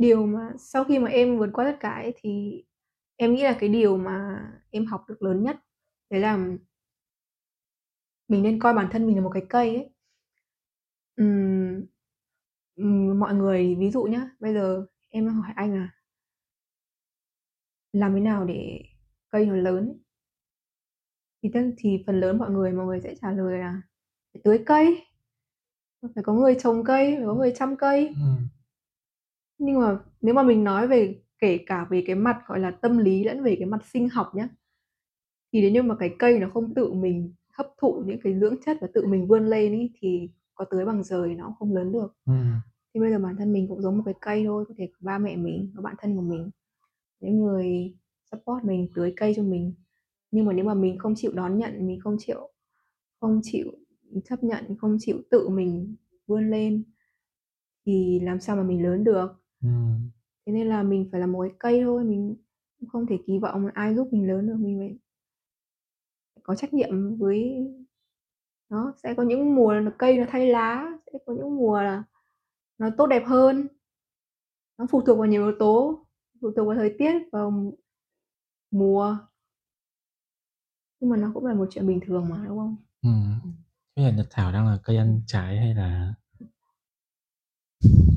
Điều mà sau khi mà em vượt qua tất cả ấy, thì em nghĩ là cái điều mà em học được lớn nhất đấy là mình nên coi bản thân mình là một cái cây ấy. uhm, mọi người ví dụ nhá, bây giờ em hỏi anh là làm thế nào để cây nó lớn? Thì tức thì phần lớn mọi người mọi người sẽ trả lời là phải tưới cây, phải có người trồng cây, phải có người chăm cây. ừ nhưng mà nếu mà mình nói về kể cả về cái mặt, gọi là, tâm lý lẫn về cái mặt sinh học nhá, thì nếu như mà cái cây nó không tự mình hấp thụ những cái dưỡng chất và tự mình vươn lên ấy, thì có tưới bằng trời nó cũng không lớn được. Ừm. Thì bây giờ bản thân mình cũng giống một cái cây thôi, có thể có ba mẹ mình, có bạn thân của mình, những người support mình, tưới cây cho mình. Nhưng mà nếu mà mình không chịu đón nhận, mình không chịu không chịu chấp nhận, không chịu tự mình vươn lên thì làm sao mà mình lớn được. Ừm. Thế nên là mình phải là một cái cây thôi, mình cũng không thể kỳ vọng là ai giúp mình lớn được, mình phải có trách nhiệm với nó, sẽ có những mùa là cây nó thay lá, sẽ có những mùa là nó tốt đẹp hơn. Nó phụ thuộc vào nhiều yếu tố, phụ thuộc vào thời tiết, vào mùa. Nhưng mà nó cũng là một chuyện bình thường mà, đúng không? Ừm. Ừm. Thế là nhật thảo đang là cây ăn trái hay là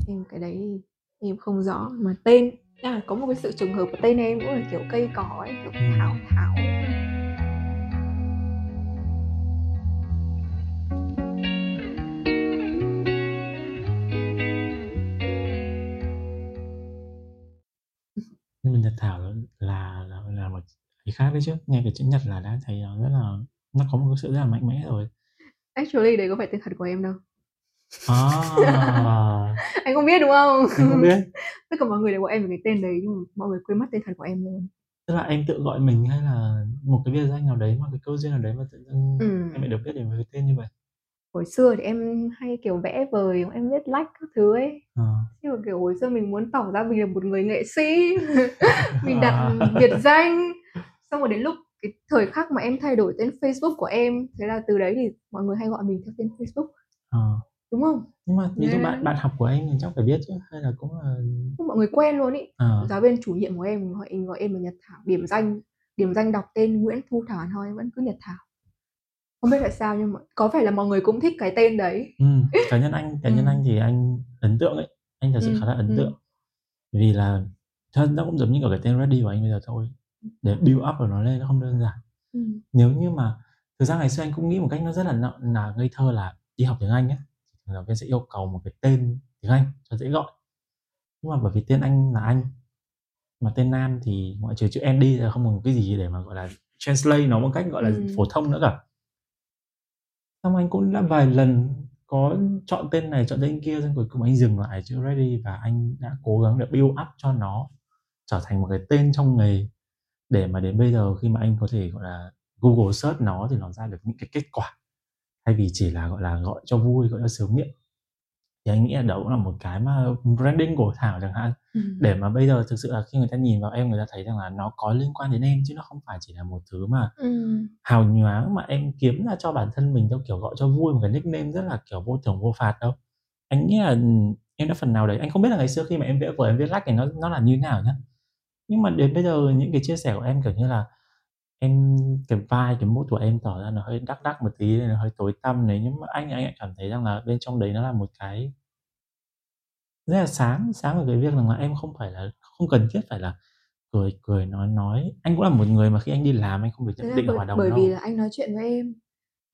Em cái đấy em không rõ, mà tên à, có một cái sự trùng hợp của tên em cũng là kiểu cây cỏ ấy, kiểu thảo Ừm. thảo ấy. Nhưng mà nhật thảo là là là một cái khác đấy chứ, nghe cái chữ nhật là đã thấy nó rất là nó có một cái sự rất là mạnh mẽ rồi. Actually đấy có phải tên thật của em đâu. À! Anh không biết, đúng không? Anh không biết. Tất cả mọi người đều gọi em bằng cái tên đấy, nhưng mà mọi người quên mất tên thật của em luôn. Tức là em tự gọi mình hay là một cái biệt danh nào đấy, một cái câu duyên nào đấy mà tự dưng em lại được biết đến với cái tên như vậy? Hồi xưa thì em hay, kiểu, vẽ vời, em viết lách các thứ ấy. Ờ. Nhưng mà, kiểu, hồi xưa mình muốn tỏ ra mình là một người nghệ sĩ, mình đặt À. biệt danh. Xong rồi đến lúc cái thời khắc mà em thay đổi tên Facebook của em, thế là từ đấy thì mọi người hay gọi mình theo tên Facebook. Ờ. Đúng không? Nhưng mà ví dụ bạn bạn học của em thì chắc phải biết chứ, hay là cũng là mọi người quen luôn ấy. Ờ. Giáo viên chủ nhiệm của em gọi em gọi em là Nhật Thảo, điểm danh điểm danh đọc tên Nguyễn Thu Thảo thôi vẫn cứ Nhật Thảo. Không biết tại sao nhưng mà có vẻ là mọi người cũng thích cái tên đấy. Ừm, cá nhân anh cá nhân Ừm. anh thì anh ấn tượng ấy, anh thật sự khá Ừm, là ấn ừm. tượng. Vì là thật nó cũng giống như, kiểu, cái tên Reddy của anh bây giờ thôi, để build up được nó lên nó không đơn giản. Ừm. Nếu như mà thực ra ngày xưa anh cũng nghĩ một cách nó rất là nà ngây thơ là đi học tiếng Anh á, giáo viên sẽ yêu cầu một cái tên tiếng Anh cho dễ gọi. Nhưng mà bởi vì tên anh là Anh, mà tên nam thì ngoại trừ chữ Andy là không còn cái gì để mà, gọi là, translate nó một cách, gọi là, phổ Ừm. thông nữa cả. Xong anh cũng đã vài lần có chọn tên này, chọn tên kia, xong cuối cùng anh dừng lại chữ Reddy và anh đã cố gắng để build up cho nó trở thành một cái tên trong nghề, để mà đến bây giờ khi mà anh có thể, gọi là, Google search nó thì nó ra được những cái kết quả, thay vì chỉ là, gọi là, gọi cho vui, gọi cho sướng miệng. Thì anh nghĩ là đó cũng là một cái mà branding của Thảo chẳng hạn, Ừm. để mà bây giờ thực sự là khi người ta nhìn vào em, người ta thấy rằng là nó có liên quan đến em chứ nó không phải chỉ là một thứ mà Ừm. hào nhoáng mà em kiếm ra cho bản thân mình theo kiểu gọi cho vui, một cái nickname rất là, kiểu, vô thưởng vô phạt đâu. Anh nghĩ là, em đã phần nào đấy anh không biết là ngày xưa khi mà em vẽ vời, em viết lách thì nó nó là như thế nào nhá. Nhưng mà đến bây giờ những cái chia sẻ của em, kiểu như là, em cái vibe, cái mood của em tỏ ra nó hơi dark dark một tí nên nó hơi tối tăm này, nhưng mà anh anh lại cảm thấy rằng là bên trong đấy nó là một cái rất là sáng, sáng ở cái việc rằng là em không phải là không cần thiết phải là cười cười, nói nói. Anh cũng là một người mà khi anh đi làm anh không được Thế nhận là định bởi hòa đồng bởi vì đâu. là anh nói chuyện với em.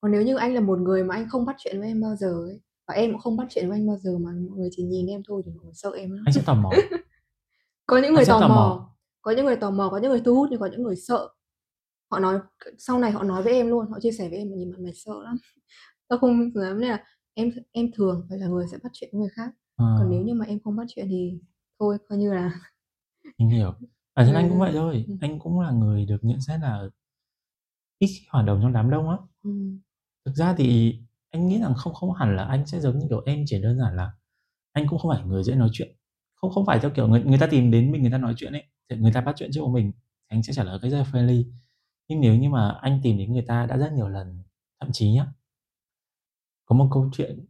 Còn nếu như anh là một người mà anh không bắt chuyện với em bao giờ ấy, và em cũng không bắt chuyện với anh bao giờ mà mọi người chỉ nhìn em thôi thì mọi người sợ em lắm. Anh sẽ tò mò. Có những Anh người sẽ tò tò mò, mò. có những người tò mò, có những người thu hút nhưng có những người sợ. Họ nói sau này họ nói với em luôn, họ chia sẻ với em: "Mày nhìn mặt mày sợ lắm." Tao không dám nên là em em thường phải là người sẽ bắt chuyện với người khác. Ờ. Còn nếu như mà em không bắt chuyện thì thôi coi như là Anh hiểu. Bản thân anh cũng vậy ừm, thôi, ừm. anh cũng là người được nhận xét là ít khi hòa đồng trong đám đông lắm. Ừm. Thực ra thì anh nghĩ rằng không không hẳn là anh sẽ giống như kiểu em, chỉ đơn giản là anh cũng không phải người dễ nói chuyện. Không không phải theo kiểu người người ta tìm đến mình người ta nói chuyện ấy, thì người ta bắt chuyện trước mình, anh sẽ trả lời cách rất là friendly. Nhưng nếu như mà anh tìm đến người ta đã rất nhiều lần, thậm chí nhá có một câu chuyện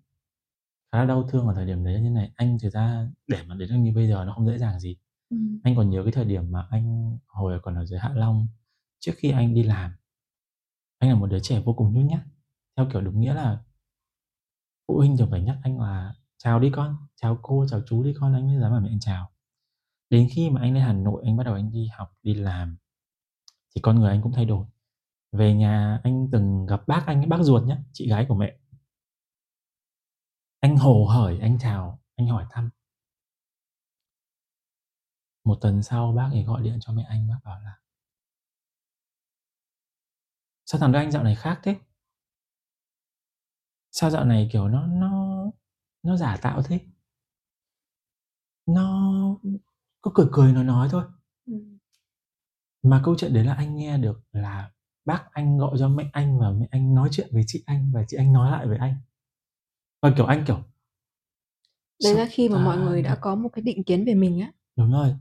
khá là đau thương ở thời điểm đấy như này, anh thực ra để mà đến được như bây giờ nó không dễ dàng gì. Ừm. Anh còn nhớ cái thời điểm mà anh hồi còn ở dưới Hạ Long, trước khi anh đi làm. Anh là một đứa trẻ vô cùng nhút nhát, theo kiểu đúng nghĩa là phụ huynh thường phải nhắc anh là "Chào đi con, chào cô, chào chú đi con" anh mới dám ở miệng chào. Đến khi mà anh lên Hà Nội, anh bắt đầu anh đi học, đi làm thì con người anh cũng thay đổi. Về nhà anh từng gặp bác anh bác ruột nhá, chị gái của mẹ. Anh hồ hởi, anh chào, anh hỏi thăm. Một tuần sau bác ấy gọi điện cho mẹ anh, bác bảo là "Sao thằng đứa Anh dạo này khác thế?" "Sao dạo này, kiểu, nó nó nó giả tạo thế?" Nó cứ cười cười, nói nói thôi. Mà câu chuyện đấy là anh nghe được là bác anh gọi cho mẹ anh và mẹ anh nói chuyện với chị anh và chị anh nói lại với anh. Và, kiểu, anh, kiểu Đấy là khi mà mọi người đã có một cái định kiến về mình á. Đúng rồi.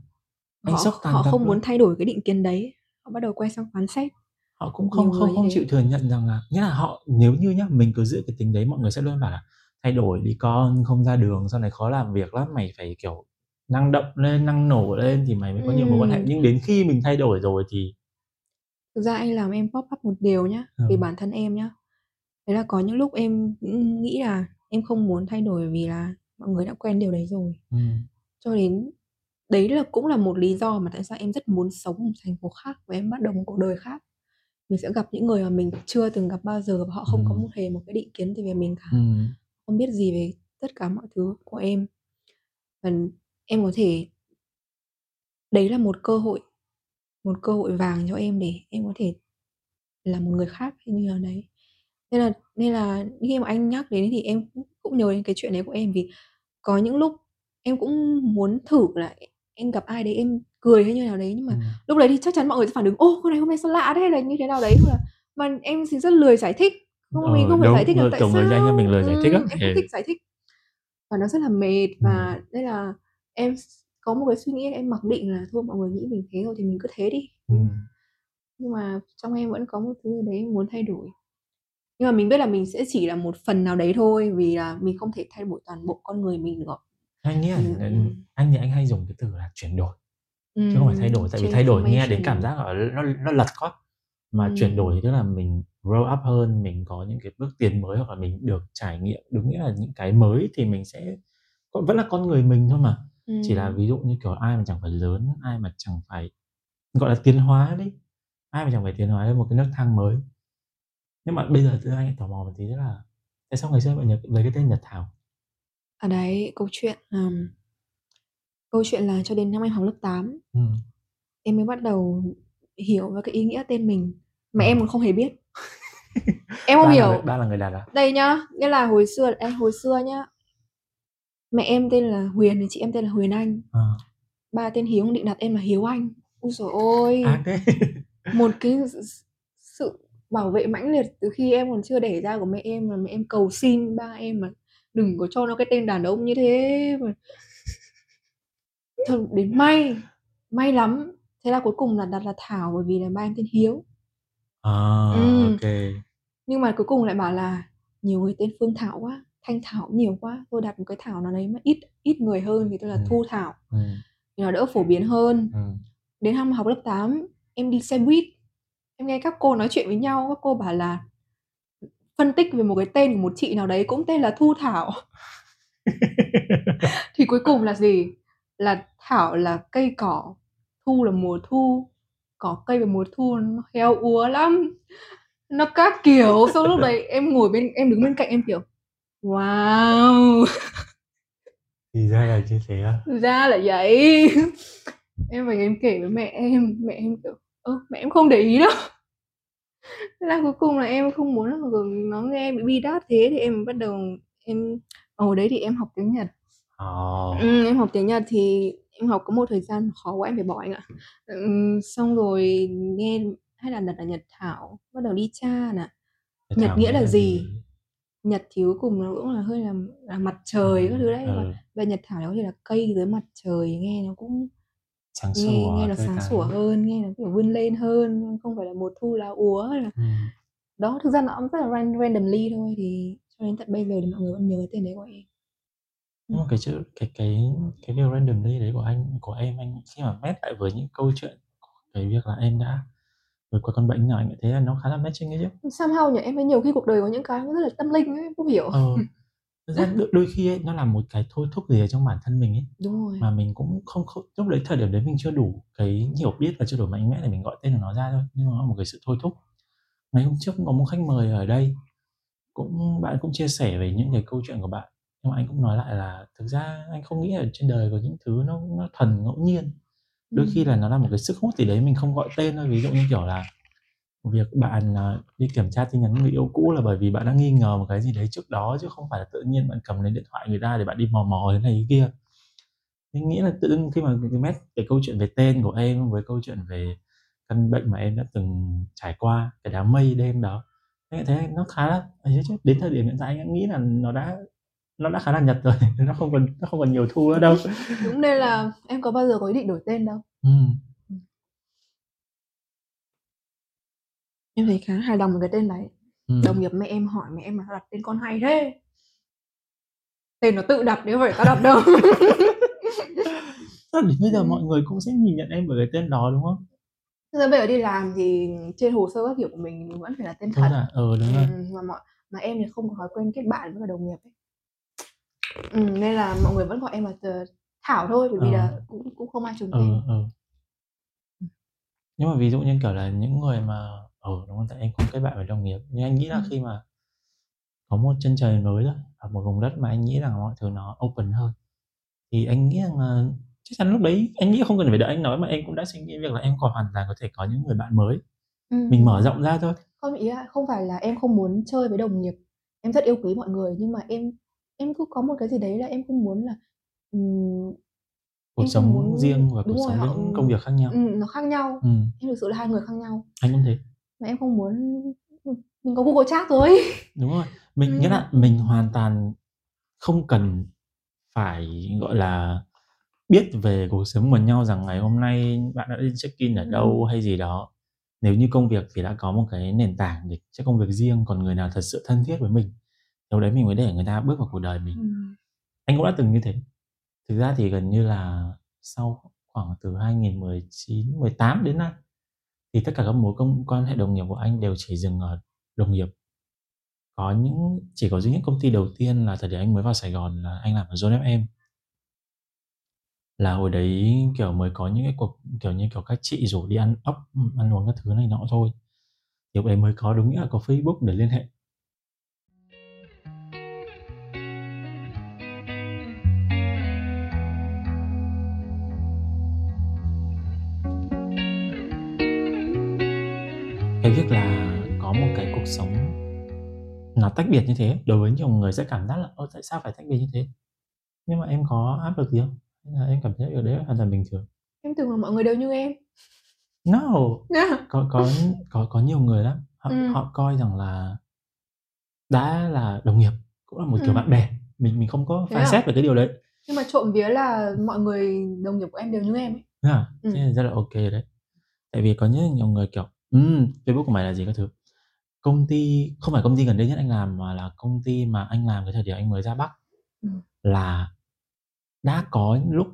Anh Họ sốc tàn họ không luôn. muốn thay đổi cái định kiến đấy, họ bắt đầu quay sang phán xét. Họ cũng Nhiều không người không không chịu thừa nhận rằng là nghĩa là họ nếu như nhá, mình cứ giữ cái tính đấy mọi người sẽ luôn bảo là "Thay đổi đi con, không ra đường sau này khó làm việc lắm, mày phải, kiểu, năng động lên, năng nổ lên thì mày mới có nhiều mối quan hệ." Nhưng đến khi mình thay đổi rồi thì Thực ra anh làm em pop up một điều nhá, Ừ. về bản thân em nhá. Đấy là có những lúc em nghĩ là em không muốn thay đổi vì là mọi người đã quen điều đấy rồi. Ừm. Cho đến đấy là cũng là một lý do mà tại sao em rất muốn sống một thành phố khác và em bắt đầu một cuộc đời khác. Mình sẽ gặp những người mà mình chưa từng gặp bao giờ và họ không có Ừm. một hề một cái định kiến gì về mình cả. Ừm. Không biết gì về tất cả mọi thứ của em. Và em có thể đấy là một cơ hội, một cơ hội vàng cho em để em có thể là một người khác hay như nào đấy. Nên là nên là khi mà anh nhắc đến thì em cũng cũng nhớ đến cái chuyện đấy của em, vì có những lúc em cũng muốn thử là em gặp ai đấy em cười hay như nào đấy, nhưng mà Ừm. lúc đấy thì chắc chắn mọi người sẽ phản ứng: "Ô, con này hôm nay sao lạ thế?" là như thế nào đấy, hoặc là mà em thì rất lười giải thích, không mình Ờ, không phải giải thích là tại kiểu, người sao mình lười giải thích lắm. ừm, em không Ừ. thích giải thích. Và nó rất là mệt Ừm. và nên là em có một cái suy nghĩ em mặc định là thôi mọi người nghĩ mình thế rồi thì mình cứ thế đi. Ừm. Nhưng mà trong em vẫn có một thứ đấy em muốn thay đổi. Nhưng mà mình biết là mình sẽ chỉ là một phần nào đấy thôi, vì là mình không thể thay đổi toàn bộ con người mình được. Anh nghĩ là ừm. anh thì anh hay dùng cái từ là chuyển đổi, chứ không phải thay đổi, tại vì thay đổi nghe đến cảm giác là nó nó lật quá. Mà chuyển đổi tức là mình grow up hơn, mình có những cái bước tiến mới hoặc là mình được trải nghiệm đúng nghĩa là những cái mới thì mình sẽ vẫn là con người mình thôi mà. Chỉ là ví dụ như, kiểu, ai mà chẳng phải lớn, ai mà chẳng phải, gọi là, tiến hóa đi, ai mà chẳng phải tiến hóa lên một cái nấc thang mới. Nhưng mà bây giờ tự anh tò mò một tí nữa là tại sao ngày xưa em lại nhớ lấy cái tên Nhật Thảo? À, đấy, câu chuyện, ờm câu chuyện là cho đến năm em học lớp 8 Ừm. em mới bắt đầu hiểu về cái ý nghĩa tên mình, mà em còn không hề biết. Em không Ba là người hiểu. ba là người đặt à? Đây nhá, nghĩa là hồi xưa ê, hồi xưa nhá mẹ em tên là Huyền thì chị em tên là Huyền Anh. Ờ. Ba tên Hiếu định đặt em là Hiếu Anh. Ôi giời ôi! Ác thế! Một cái s sự bảo vệ mãnh liệt từ khi em còn chưa đẻ ra của mẹ em, mà mẹ em cầu xin ba em là đừng có cho nó cái tên đàn ông như thế mà Thật đến may, may lắm, thế là cuối cùng là đặt là Thảo bởi vì là ba em tên Hiếu. À, Ừm. kê. Nhưng mà cuối cùng lại bảo là nhiều người tên Phương Thảo quá, Thanh Thảo nhiều quá, thôi đặt một cái Thảo nào đấy mà ít ít người hơn thì thôi là Ừm. Thu Thảo, thì nó đỡ phổ biến hơn. Ừm. Đến năm học lớp 8 em đi xe buýt, em nghe các cô nói chuyện với nhau, các cô bảo là phân tích về một cái tên của một chị nào đấy cũng tên là Thu Thảo. Thì cuối cùng là gì? Là Thảo là cây cỏ, Thu là mùa thu, cỏ cây vào mùa thu nó héo úa lắm, nó các kiểu. Xong lúc đấy em ngồi bên em đứng bên cạnh em, kiểu, wow! Thì ra là như thế à? Ra là vậy. Em về em kể với mẹ em, mẹ em, kiểu, ơ, mẹ em không để ý đâu. Thế là cuối cùng là em không muốn nó nghe em bị bi đát thế thì em bắt đầu em hồi đấy thì em học tiếng Nhật. Ồ! Ừm, em học tiếng Nhật thì em học có một thời gian khó quá em phải bỏ anh ạ. Ừm, xong rồi nghe hay là đặt là Nhật Thảo, bắt đầu đi tra nà Nhật Nhật nghĩa là gì? Nhật cuối cùng nó cũng là hơi là là mặt trời các thứ đấy, và ừ. và Nhật Thảo có thể là cây dưới mặt trời, nghe nó cũng Sáng nghe nghe sủa, nó tươi sáng tắn. sủa hơn, nghe nó, kiểu, vươn lên hơn, không phải là mùa thu lá úa là Ừm. đó, thực ra nó cũng rất là ran randomly thôi, thì cho đến tận bây giờ thì mọi người vẫn nhớ tên đấy của em. Nhưng mà cái chữ cái cái cái việc randomly đấy của anh của em anh khi mà match lại với những câu chuyện cái việc là em đã vượt qua căn bệnh nhỏ anh thấy là nó khá là matching ấy chứ. Somehow nhỉ, em thấy nhiều khi cuộc đời có những cái nó rất là tâm linh ấy, không hiểu. Ờ. Thực ra đôi, đôi khi ấy, nó là một cái thôi thúc gì ở trong bản thân mình ấy Đúng rồi. mà mình cũng không, không lúc đấy thời điểm đấy mình chưa đủ cái hiểu biết và chưa đủ mạnh mẽ để mình gọi tên của nó ra thôi nhưng mà nó là một cái sự thôi thúc ngày hôm trước cũng có một khách mời ở đây cũng bạn cũng chia sẻ về những cái câu chuyện của bạn nhưng mà anh cũng nói lại là thực ra anh không nghĩ là trên đời có những thứ nó nó thuần ngẫu nhiên đôi khi là nó là một cái sức hút gì đấy mình không gọi tên thôi ví dụ như kiểu là việc bạn à, đi kiểm tra tin nhắn người yêu cũ là bởi vì bạn đã nghi ngờ một cái gì đấy trước đó chứ không phải là tự nhiên bạn cầm lấy điện thoại người ta để bạn đi mò mò thế này thế kia. Mình nghĩ là tự dưng khi mà cái mét cái câu chuyện về tên của em với câu chuyện về căn bệnh mà em đã từng trải qua cái đám mây đêm đó thế thế nó khá là ấy chứ đến thời điểm hiện tại anh nghĩ là nó đã nó đã khá là nhật rồi nó không còn nó không còn nhiều thu nữa đâu Đúng nên là em có bao giờ có ý định đổi tên đâu. ừ. Em thấy khá hài lòng với cái tên đấy. Ừ. Đồng nghiệp mẹ em hỏi mẹ em là đặt tên con hay thế? Tên nó tự đặt không phải tao đặt đâu. Đến bây giờ Ừ. mọi người cũng sẽ nhìn nhận em bởi cái tên đó đúng không? Thực ra bây giờ đi làm thì trên hồ sơ các kiểu của mình vẫn phải là tên Đúng thật. là ờ đúng rồi. Ừm, mà mọi mà em thì không có thói quen kết bạn với đồng nghiệp ấy. Ừm, nên là mọi người vẫn gọi em là Thảo thôi bởi vì Ờ. là cũng cũng không ai trùng Ờ tên. ờ. Nhưng mà ví dụ như kiểu là những người mà ờ đúng rồi tại em không kết bạn với đồng nghiệp nhưng anh nghĩ là Ừ. khi mà có một chân trời mới rồi ở một vùng đất mà anh nghĩ rằng mọi thứ nó open hơn thì anh nghĩ rằng là chắc chắn lúc đấy anh nghĩ không cần phải đợi anh nói mà em cũng đã suy nghĩ việc là em còn hoàn toàn có thể có những người bạn mới Ừm, mình mở rộng ra thôi Không ý là không phải là em không muốn chơi với đồng nghiệp. Em rất yêu quý mọi người nhưng mà em em cứ có một cái gì đấy là em không muốn là ừm, cuộc em không sống muốn riêng và đúng cuộc rồi sống họ những công việc khác nhau ừm, nó khác nhau. ừ. Em thực sự là hai người khác nhau. anh cũng thế Mà em không muốn mình có Google Chat rồi. đúng rồi mình nghĩa là mình hoàn toàn không cần phải gọi là biết về cuộc sống của nhau rằng ngày hôm nay bạn đã đi check in ở Ừ. đâu hay gì đó nếu như công việc thì đã có một cái nền tảng để check công việc riêng còn người nào thật sự thân thiết với mình lúc đấy mình mới để người ta bước vào cuộc đời mình. Ừm. anh cũng đã từng như thế. Thực ra thì gần như là sau khoảng từ 2019 18 đến nay thì tất cả các mối công quan hệ đồng nghiệp của anh đều chỉ dừng ở đồng nghiệp. Có những chỉ có duy nhất công ty đầu tiên là thời điểm anh mới vào Sài Gòn là anh làm ở Zone FM là hồi đấy kiểu mới có những cái cuộc kiểu như kiểu các chị rủ đi ăn ốc ăn uống các thứ này nọ thôi. Thì lúc đấy mới có đúng nghĩa là có Facebook để liên hệ cái việc là có một cái cuộc sống nó tách biệt như thế đối với nhiều người sẽ cảm giác là ơ tại sao phải tách biệt như thế nhưng mà em có áp lực gì không hay là em cảm thấy ở đấy hoàn toàn bình thường Em tưởng là mọi người đều như em. no Yeah. có có có có nhiều người lắm họ, Ừ. họ coi rằng là đã là đồng nghiệp cũng là một kiểu Ừ. bạn bè mình mình không có phán à? xét về cái điều đấy Nhưng mà trộm vía là mọi người đồng nghiệp của em đều như em ấy. À? Ừ. thế là rất là ok đấy tại vì có rất nhiều người kiểu um, Facebook của mày là gì các thứ? Công ty không phải công ty gần đây nhất anh làm mà là công ty mà anh làm cái thời điểm anh mới ra Bắc. Ừ. là đã có lúc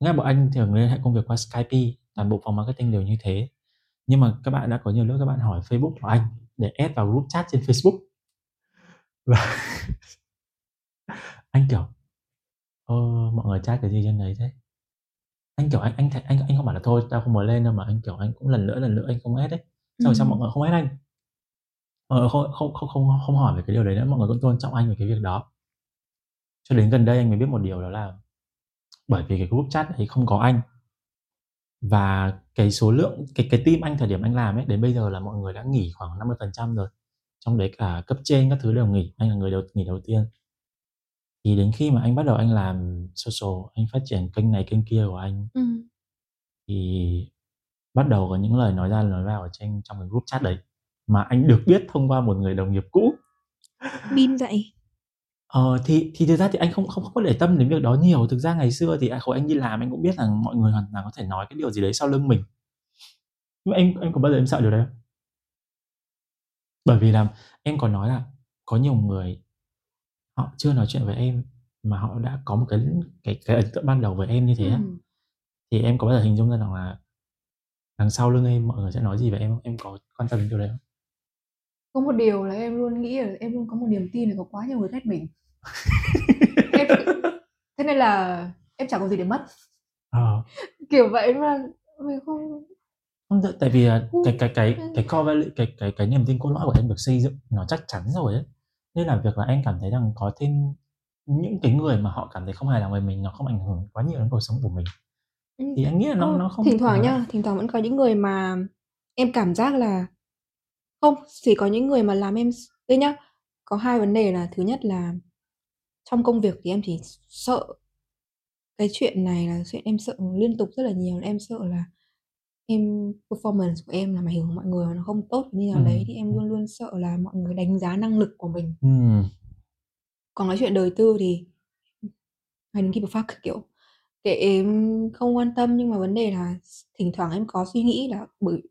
nghe bọn anh thường liên hệ công việc qua Skype toàn bộ phòng marketing đều như thế. Nhưng mà các bạn đã có nhiều lúc các bạn hỏi Facebook của anh để add vào group chat trên Facebook. Và anh kiểu ờ, mọi người chat cái gì trên đấy thế anh kiểu anh anh th- anh anh không bảo là thôi tao không muốn lên đâu mà anh kiểu anh cũng lần nữa lần nữa anh không add đấy. Xong rồi sao mọi người không add anh? Mọi người không không không không không hỏi về cái điều đấy nữa mọi người cũng tôn trọng anh về cái việc đó. Cho đến gần đây anh mới biết một điều đó là bởi vì cái group chat ấy không có anh. Và cái số lượng cái cái team anh thời điểm anh làm ấy đến bây giờ là mọi người đã nghỉ khoảng 50% rồi. Trong đấy cả cấp trên các thứ đều nghỉ anh là người đầu nghỉ đầu tiên thì đến khi mà anh bắt đầu anh làm social anh phát triển kênh này kênh kia của anh Ừ. thì bắt đầu có những lời nói ra nói vào ở trên trong cái group chat đấy mà anh được biết thông qua một người đồng nghiệp cũ Bin vậy. Ờ, thì thì thực ra thì anh không không không có để tâm đến việc đó nhiều. Thực ra ngày xưa thì, à, hồi anh đi làm anh cũng biết rằng mọi người hoàn toàn có thể nói cái điều gì đấy sau lưng mình. Nhưng mà em em có bao giờ em sợ điều đấy không? Bởi vì là em có nói là có nhiều người họ chưa nói chuyện với em mà họ đã có một cái cái cái ấn tượng ban đầu với em như thế Ừm. thì em có bao giờ hình dung ra rằng là đằng sau lưng em mọi người sẽ nói gì về em? Em có quan tâm đến điều đấy không? Có một điều là em luôn nghĩ là em luôn có một niềm tin là có quá nhiều người ghét mình. Em thế nên là em chẳng có gì để mất. Ờ. Kiểu vậy mà mình không Không, tại tại vì Ừm, cái cái cái cái core value cái cái cái niềm tin cốt lõi của em được xây dựng nó chắc chắn rồi ấy. Nên là việc là em cảm thấy rằng có thêm những cái người mà họ cảm thấy không hài lòng về mình nó không ảnh hưởng quá nhiều đến cuộc sống của mình. Thì anh nghĩ là nó ờ, nó không thỉnh thoảng quá nha, thỉnh thoảng vẫn có những người mà em cảm giác là không, chỉ có những người mà làm em đây nhá, có hai vấn đề là thứ nhất là trong công việc thì em chỉ sợ cái chuyện này là chuyện em sợ liên tục rất là nhiều, em sợ là em performance của em làm ảnh hưởng mọi người mà nó không tốt như nào đấy Ừm, thì em luôn luôn sợ là mọi người đánh giá năng lực của mình. Ừm. Còn cái chuyện đời tư thì don't give a fuck, kiểu, kệ em, không quan tâm nhưng mà vấn đề là thỉnh thoảng em có suy nghĩ là bởi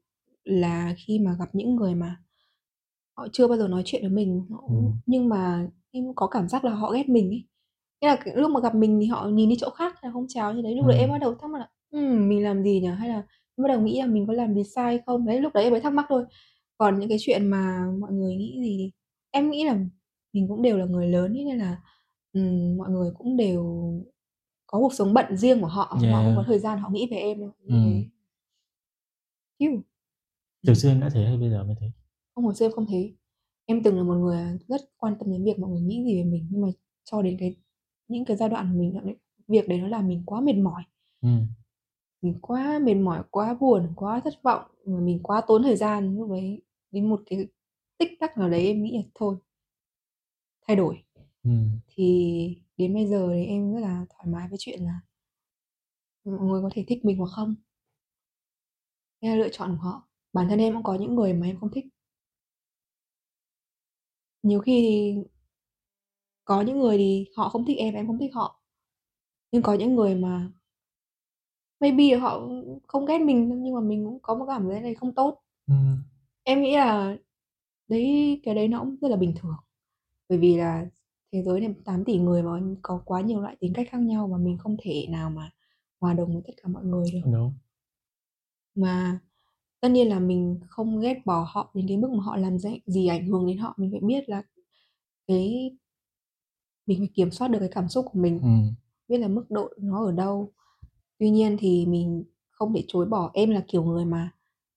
là khi mà gặp những người mà họ chưa bao giờ nói chuyện với mình, họ Ừm. nhưng mà em có cảm giác là họ ghét mình ấy. Thế là lúc mà gặp mình thì họ nhìn đi chỗ khác là không chào như đấy, lúc đấy em bắt đầu thắc mắc là "Ừm, mình làm gì nhỉ?" Hay là bắt đầu nghĩ là mình có làm gì sai không? Đấy, lúc đấy em mới thắc mắc thôi. Còn những cái chuyện mà mọi người nghĩ gì thì em nghĩ là mình cũng đều là người lớn nên là, ừm, mọi người cũng đều có cuộc sống bận riêng của họ, họ không có Yeah. thời gian họ nghĩ về em đâu, Ừm. thế. Từ xưa em đã thế hay bây giờ mới thế? Không, hồi xưa em không thế. Em từng là một người, rất quan tâm đến việc mọi người nghĩ gì về mình, nhưng mà cho đến cái những cái giai đoạn mình việc đấy nó làm mình quá mệt mỏi. Mình quá mệt mỏi, quá buồn, quá thất vọng, mà mình quá tốn thời gian, lúc đấy đến một cái tích tắc nào đấy em nghĩ là thôi thay đổi. Ừm. Thì đến bây giờ thì em rất là thoải mái với chuyện là mọi người có thể thích mình hoặc không. Là lựa chọn của họ. Bản thân em cũng có những người mà em không thích. Nhiều khi thì có những người thì họ không thích em và em không thích họ. Nhưng có những người mà maybe họ không ghét mình nhưng mà mình cũng có một cảm giác này không tốt. Ừm. Em nghĩ là đấy cái đấy nó cũng rất là bình thường. Bởi vì là thế giới này 8.000.000.000 người mà có quá nhiều loại tính cách khác nhau và mình không thể nào mà hòa đồng với tất cả mọi người được. Đúng. Mà tất nhiên là mình không ghét bỏ họ đến cái mức mà họ làm gì ảnh hưởng đến họ, mình phải biết là cái mình phải kiểm soát được cái cảm xúc của mình, Ừm. biết là mức độ nó ở đâu. Tuy nhiên thì mình không thể chối bỏ. Em là kiểu người mà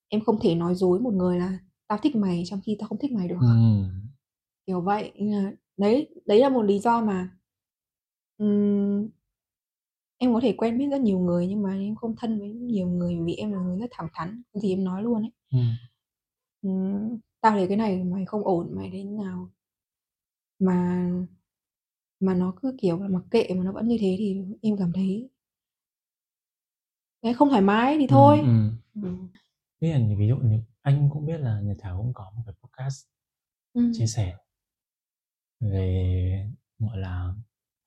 em không thể nói dối một người là "Tao thích mày" trong khi tao không thích mày được. Ừm. Kiểu vậy, nên là đấy, đấy là một lý do mà, ừm em có thể quen biết rất nhiều người nhưng mà em không thân với nhiều người vì em là người rất thẳng thắn, cái gì em nói luôn ấy. Ừm. Ừm, "Tao thấy cái này mày không ổn, mày thấy thế nào?" Mà mà nó cứ, kiểu là, mặc kệ mà nó vẫn như thế thì em cảm thấy Thế không thoải mái thì Ừm, thôi. ừm. Ừm. Thế là ví dụ như anh cũng biết là Nhật Thảo cũng có một cái podcast Ừm. chia sẻ về, gọi là,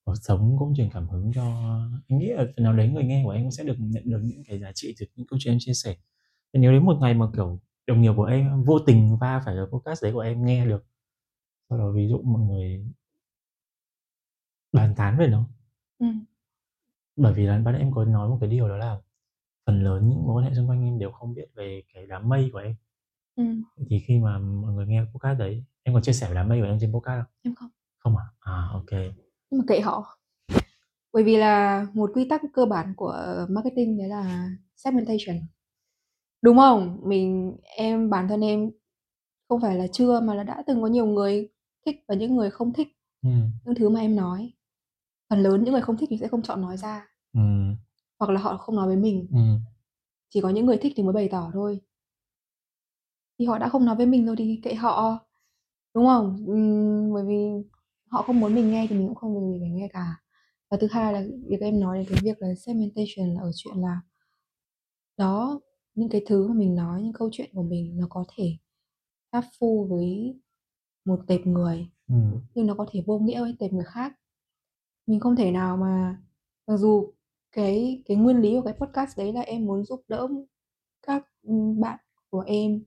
cuộc sống cũng truyền cảm hứng cho anh nghĩ là phần nào đấy người nghe của em cũng sẽ được nhận được những cái giá trị từ những câu chuyện em chia sẻ. Thì nếu đến một ngày mà, kiểu, đồng nghiệp của em vô tình va phải cái podcast đấy của em nghe được, sau đó ví dụ mọi người bàn tán về nó Ừm. bởi vì là nãy em có nói một cái điều đó là phần lớn những mối quan hệ xung quanh em đều không biết về cái đám mây của em. Ừm. Thì khi mà mọi người nghe podcast đấy em có chia sẻ về đám mây của em trên podcast không? Em không. Không à? À, kê. Nhưng mà kệ họ. Bởi vì là một quy tắc cơ bản của marketing đấy là segmentation. Đúng không? Mình em bản thân em không phải là chưa mà là đã từng có nhiều người thích và những người không thích Ừm. những thứ mà em nói. Phần lớn những người không thích thì sẽ không chọn nói ra. Hoặc là họ không nói với mình. Ừm. Chỉ có những người thích thì mới bày tỏ thôi. Thì họ đã không nói với mình rồi thì kệ họ, đúng không? Ừm, bởi vì họ không muốn mình nghe thì mình cũng không việc gì phải nghe cả. Và thứ hai là việc em nói đến cái việc là segmentation là ở chuyện là đó, những cái thứ mà mình nói, những câu chuyện của mình nó có thể hurtful với một tệp người, Ừm. nhưng nó có thể vô nghĩa với tệp người khác. Mình không thể nào mà mặc dù cái cái nguyên lý của cái podcast đấy là em muốn giúp đỡ các, ừm, bạn của em,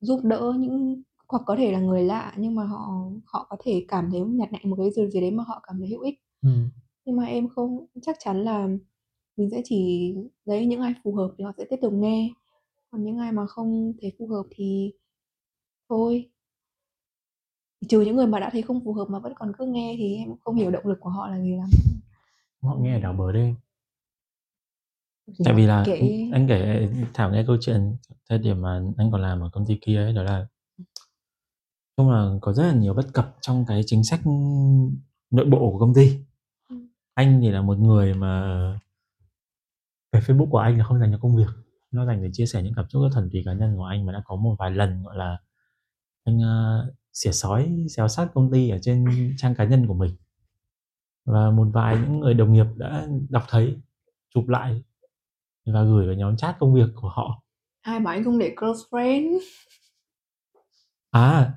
giúp đỡ những hoặc có thể là người lạ nhưng mà họ họ có thể cảm thấy nhặt nhạnh một cái điều gì đấy mà họ cảm thấy hữu ích. Ừm. Nhưng mà em không chắc chắn là mình sẽ chỉ lấy những ai phù hợp thì họ sẽ tiếp tục nghe. Còn những ai mà không thấy phù hợp thì thôi. Trừ những người mà đã thấy không phù hợp mà vẫn còn cứ nghe thì em không hiểu động lực của họ là gì lắm. Họ nghe đảo bờ đêm. Tại vì là Kể anh kể Thảo nghe câu chuyện thời điểm mà anh còn làm ở công ty kia ấy đó là chung là có rất là nhiều bất cập trong cái chính sách nội bộ của công ty. Ừm. Anh thì là một người mà cái Facebook của anh là không dành cho công việc, nó dành để chia sẻ những cảm xúc rất thuần túy cá nhân của anh và đã có một vài lần, gọi là, anh, a, xỉa xói, xéo xác công ty ở trên trang cá nhân của mình. Và một vài những người đồng nghiệp đã đọc thấy, chụp lại và gửi vào nhóm chat công việc của họ. Ai bảo anh không để close friend? À!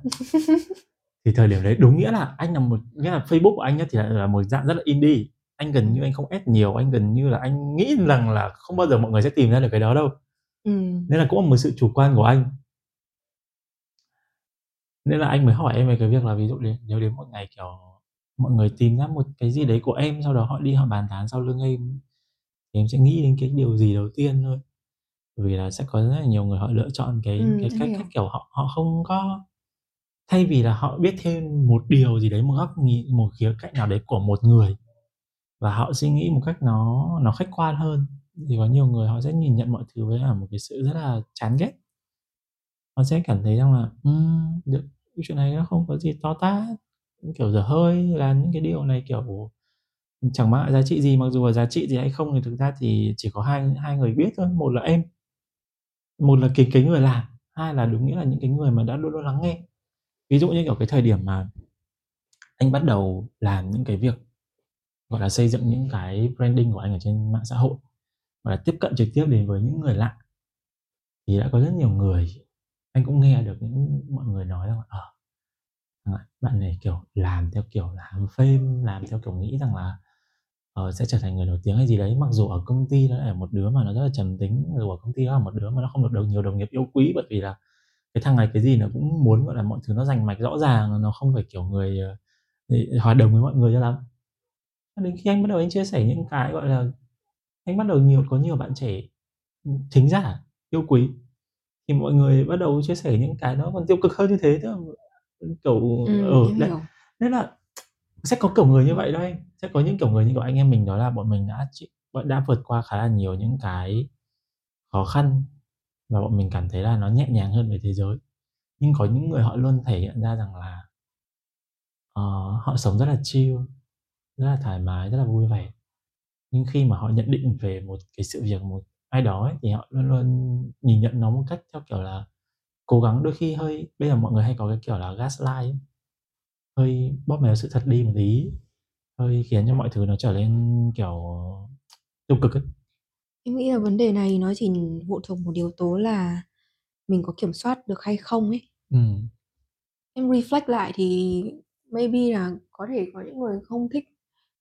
Thì thời điểm đấy đúng nghĩa là anh là một nghĩa là Facebook của anh nhá thì là một dạng rất là indie. Anh gần như anh không add nhiều, anh gần như là anh nghĩ rằng là không bao giờ mọi người sẽ tìm ra được cái đó đâu. Ừm. Nên là cũng là một sự chủ quan của anh. Nên là anh mới hỏi em về cái việc là ví dụ đến nếu đến một ngày, kiểu, mọi người tìm ra một cái gì đấy của em, sau đó họ đi họ bàn tán sau lưng em thì em sẽ nghĩ đến cái điều gì đầu tiên thôi? Bởi vì là sẽ có rất là nhiều người họ lựa chọn cái Ừm, cái cách hiểu. cách, kiểu, họ họ không có thay vì là họ biết thêm một điều gì đấy, một góc nhìn, một khía cạnh nào đấy của một người và họ suy nghĩ một cách nó nó khách quan hơn, thì có nhiều người họ sẽ nhìn nhận mọi thứ với cả một cái sự rất là chán ghét. Họ sẽ cảm thấy rằng là, ừm, được cái chuyện này nó không có gì to tát, kiểu, dở hơi, là những cái điều này, kiểu, chẳng mang lại giá trị gì, mặc dù là giá trị gì hay không thì thực ra thì chỉ có hai hai người biết thôi, một là em, một là cái cái người làm, hai là đúng nghĩa là những cái người mà đã luôn luôn lắng nghe. Ví dụ như, kiểu, cái thời điểm mà anh bắt đầu làm những cái việc, gọi là, xây dựng những cái branding của anh ở trên mạng xã hội, và tiếp cận trực tiếp đến với những người lạ. Thì đã có rất nhiều người anh cũng nghe được những mọi người nói rằng là, à, bạn này, kiểu, làm theo kiểu làm phim làm theo kiểu nghĩ rằng là, ờ, sẽ trở thành người nổi tiếng hay gì đấy, mặc dù ở công ty nó là một đứa mà nó rất là trầm tính, mặc dù ở công ty nó là một đứa mà nó không được đồng nhiều đồng nghiệp yêu quý bởi vì là cái thằng này cái gì nó cũng muốn, gọi là, mọi thứ nó rành mạch rõ ràng, nó không phải kiểu người, ờ, hòa đồng với mọi người cho lắm. Đến khi anh bắt đầu anh chia sẻ những cái, gọi là, anh bắt đầu nhiều có nhiều bạn trẻ, ừm, thính giả yêu quý, thì mọi người bắt đầu chia sẻ những cái nó còn tiêu cực hơn như thế, ừm, kiểu, ừ, em đấy, nên là sẽ có kiểu người như vậy đấy, sẽ có những kiểu người như kiểu anh em mình đó là bọn mình đã bọn đã vượt qua khá là nhiều những cái khó khăn và bọn mình cảm thấy là nó nhẹ nhàng hơn về thế giới. Nhưng có những người họ luôn thể hiện ra rằng là uh, họ sống rất là chill, rất là thoải mái, rất là vui vẻ. Nhưng khi mà họ nhận định về một cái sự việc, một ai đó ấy, thì họ luôn luôn nhìn nhận nó một cách theo kiểu là cố gắng đôi khi hơi bây giờ mọi người hay có cái kiểu là gaslight ấy, hơi bóp méo sự thật đi một tí, hơi khiến cho mọi thứ nó trở nên, kiểu, tiêu cực ấy. Em nghĩ là vấn đề này nó chỉ phụ thuộc một yếu tố là mình có kiểm soát được hay không ấy. Ừm. Em reflect lại thì maybe là có thể có những người không thích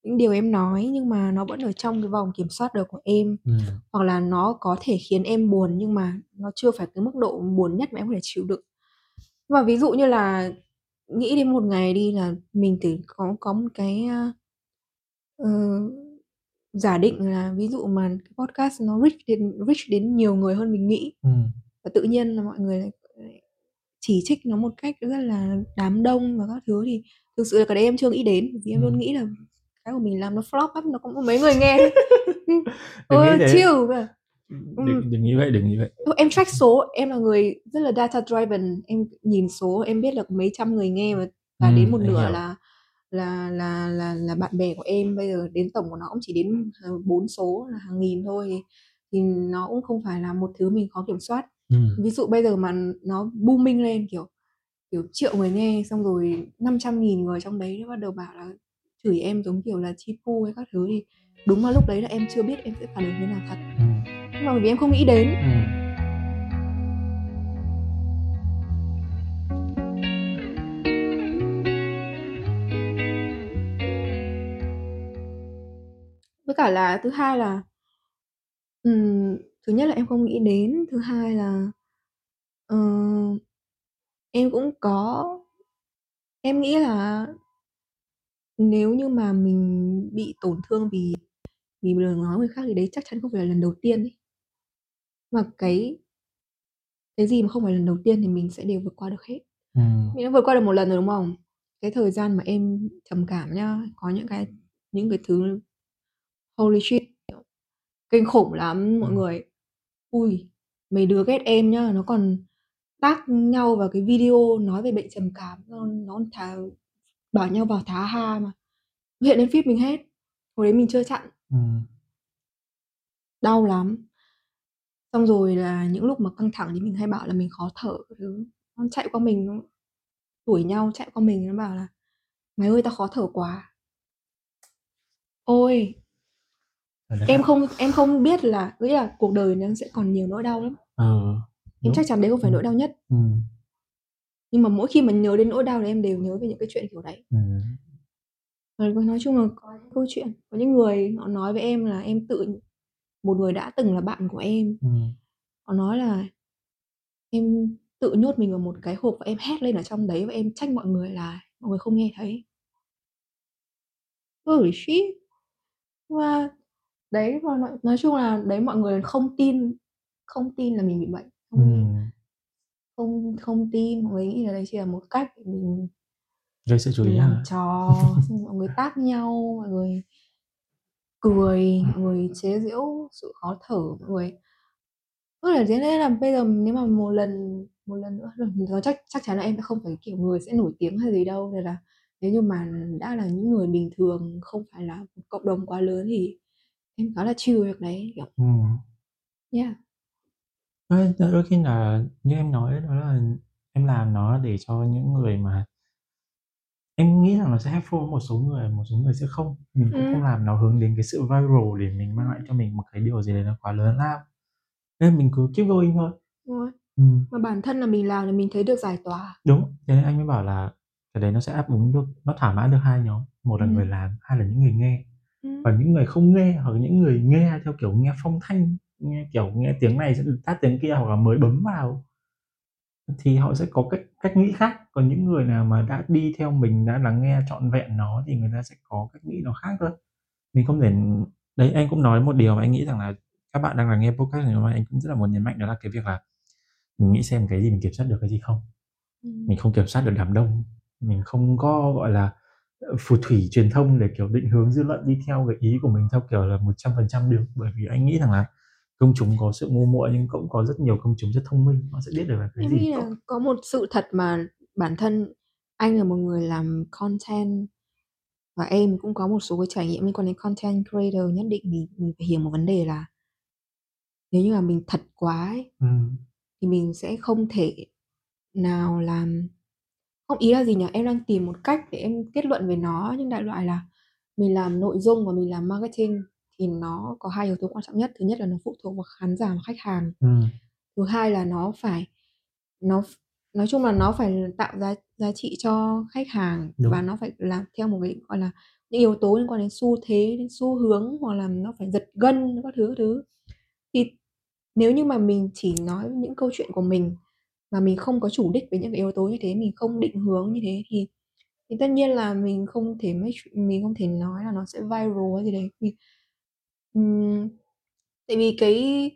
những điều em nói, nhưng mà nó vẫn ở trong cái vòng kiểm soát được của em. Ừm. Hoặc là nó có thể khiến em buồn nhưng mà nó chưa phải cái mức độ buồn nhất mà em có thể chịu đựng. Mà ví dụ như là nghĩ đến một ngày đi là mình thử có có một cái, ờ, giả định là ví dụ mà cái podcast nó reach đến reach đến nhiều người hơn mình nghĩ, Ừm. và tự nhiên là mọi người lại lại chỉ trích nó một cách rất là đám đông và các thứ thì thực sự là cái đấy em chưa nghĩ đến, vì em luôn Ừm. nghĩ là cái của mình làm nó flop lắm, nó cũng có mấy người nghe thôi. Ừm, Đừng nghĩ ừ, thế. chill. Ừm, Ừm. đừng đừng nghĩ vậy, đừng nghĩ vậy. Em track số, em là người rất là data driven, em nhìn số em biết là có mấy trăm người nghe và và đến Ừm, một nửa hiểu. là là là là là bạn bè của em, bây giờ đến tổng của nó cũng chỉ đến hàng 4 số là hàng nghìn thôi thì thì nó cũng không phải là một thứ mình khó kiểm soát. Ừm. Ví dụ bây giờ mà nó booming lên, kiểu kiểu, triệu người nghe, xong rồi 500.000 người trong đấy nó bắt đầu bảo là chửi em giống kiểu là chi phu hay các thứ thì đúng là lúc đấy là em chưa biết em sẽ phản ứng thế nào thật. Ừm. Nhưng mà vì em không nghĩ đến. Ừm. Với cả là thứ hai là ừm, thứ nhất là em không nghĩ đến, thứ hai là, ờ, em cũng có em nghĩ là nếu như mà mình bị tổn thương vì vì lời nói người khác thì đấy chắc chắn không phải là lần đầu tiên ấy. Mà cái cái gì mà không phải lần đầu tiên thì mình sẽ đều vượt qua được hết. Ừm. Mình đã vượt qua được một lần rồi, đúng không? Cái thời gian mà em trầm cảm nhá, có những cái những cái thứ holy shit, kiểu, kinh khủng lắm mọi Ừm. người. Ôi, mấy đứa ghét em nhá, nó còn tag nhau vào cái video nói về bệnh trầm cảm, nó nó còn thà bảo nhau vào thá ha mà. Hiện lên feed mình hết. Hồi đấy mình chưa chặn. Ừm. Đau lắm. Xong rồi là những lúc mà căng thẳng thì mình hay bảo là mình khó thở các thứ. Nó chạy qua mình, nó đuổi nhau chạy qua mình, nó bảo là "Mày ơi, tao khó thở quá." Ôi! Đấy Em không em không biết là nghĩa là cuộc đời nó sẽ còn nhiều nỗi đau lắm. Ờ, Em chắc chắn đấy không phải Ừm. nỗi đau nhất. Ừm. Nhưng mà mỗi khi mà nhớ đến nỗi đau thì em đều nhớ về những cái chuyện kiểu đấy. Ờ, nói chung là có những câu chuyện, có những người họ nói với em là em tự một người đã từng là bạn của em. Ừm. Họ nói là em tự nhốt mình vào một cái hộp và em hét lên ở trong đấy và em trách mọi người là mọi người không nghe thấy. Holy shit! Mà đấy, và nói nói chung là đấy mọi người không tin không tin là mình bị bệnh. Không Ừm. không không tin, mọi người nghĩ là đấy chỉ là một cách để mình Gây sự chú ý làm hả? trò, xong rồi mọi người tag nhau, mọi người cười, mọi người chế giễu sự khó thở mọi người. Tức là thế nên là bây giờ nếu mà một lần một lần nữa nó chắc chắc chắn là em sẽ không phải, kiểu, người sẽ nổi tiếng hay gì đâu, nên là nếu như mà đã là những người bình thường, không phải là một cộng đồng quá lớn thì em khá là chill việc đấy, kiểu Ừm. Yeah. Ơ, đôi đôi khi là như em nói đó là em làm nó để cho những người mà em nghĩ rằng nó sẽ helpful với một số người, một số người sẽ không. Mình cũng không Ừm. làm nó hướng đến cái sự viral để mình mang lại cho mình một cái điều gì đấy nó quá lớn lao. Nên mình cứ keep going thôi. Đúng rồi. Ừm. Mà bản thân là mình làm là mình thấy được giải tỏa. Đúng, thế nên anh mới bảo là cái đấy nó sẽ đáp ứng được nó thỏa mãn được hai nhóm, một là người Ừm. làm, hai là những người nghe. Ừm. Và những người không nghe hoặc là những người nghe theo kiểu nghe phong thanh, nghe, kiểu, nghe tiếng này sẽ tắt tiếng kia hoặc là mới bấm vào thì họ sẽ có cách cách nghĩ khác. Còn những người nào mà đã đi theo mình, đã lắng nghe trọn vẹn nó thì người ta sẽ có cách nghĩ nó khác thôi. Mình không thể đấy, anh cũng nói một điều mà anh nghĩ rằng là các bạn đang lắng nghe podcast này mà anh cũng rất là muốn nhấn mạnh đó là cái việc là mình nghĩ xem cái gì mình kiểm soát được, cái gì không. Ừm. Mình không kiểm soát được đám đông, mình không có, gọi là, phù thủy truyền thông để, kiểu, định hướng dư luận đi theo cái ý của mình theo kiểu là 100% được. Bởi vì anh nghĩ rằng là công chúng có sự ngu muội nhưng cũng có rất nhiều công chúng rất thông minh, họ sẽ biết được là cái Em gì nghĩ là có một sự thật mà bản thân anh là một người làm content và em cũng có một số cái trải nghiệm liên quan đến content creator nhất định thì mình phải hiểu một vấn đề là nếu như mà mình thật quá ấy Ừm. thì mình sẽ không thể nào làm không, ý là gì nhỉ? Em đang tìm một cách để em kết luận về nó, nhưng đại loại là mình làm nội dung và mình làm marketing thì nó có hai yếu tố quan trọng nhất. Thứ nhất là nó phụ thuộc vào khán giả và khách hàng. Ừm. Thứ hai là nó phải nó ph nói chung là nó phải tạo giá giá trị cho khách hàng và Đúng. nó phải làm theo một cái, gọi là, những yếu tố liên quan đến xu thế, đến xu hướng hoặc là nó phải giật gân các thứ, các thứ. Thì nếu như mà mình chỉ nói những câu chuyện của mình mà mình không có chủ đích về những cái yếu tố như thế, mình không định hướng như thế thì thì tất nhiên là mình không thể make mình không thể nói là nó sẽ viral hay gì đấy. Vì ừm, tại vì cái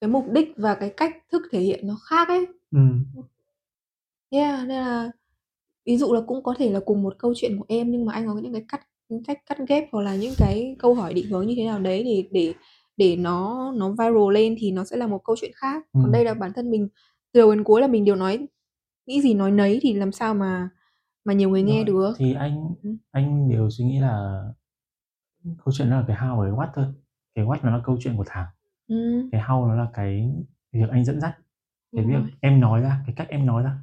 cái mục đích và cái cách thức thể hiện nó khác ấy. Ừm. Yeah, nên là ví dụ là cũng có thể là cùng một câu chuyện của em nhưng mà anh có những cái cắt những cách cắt ghép hoặc là những cái câu hỏi định hướng như thế nào đấy để để để nó nó viral lên thì nó sẽ là một câu chuyện khác. Còn Ừm. đây là bản thân mình từ đầu đến cuối là mình đều nói nghĩ gì nói nấy thì làm sao mà mà nhiều người nghe Rồi, được. thì anh Ừm. anh đều suy nghĩ là câu chuyện nó là cái how và cái what thôi. Cái what nó là câu chuyện của Thảo, Ừm. cái how nó là cái việc anh dẫn dắt, cái Đúng việc rồi. em nói ra, cái cách em nói ra.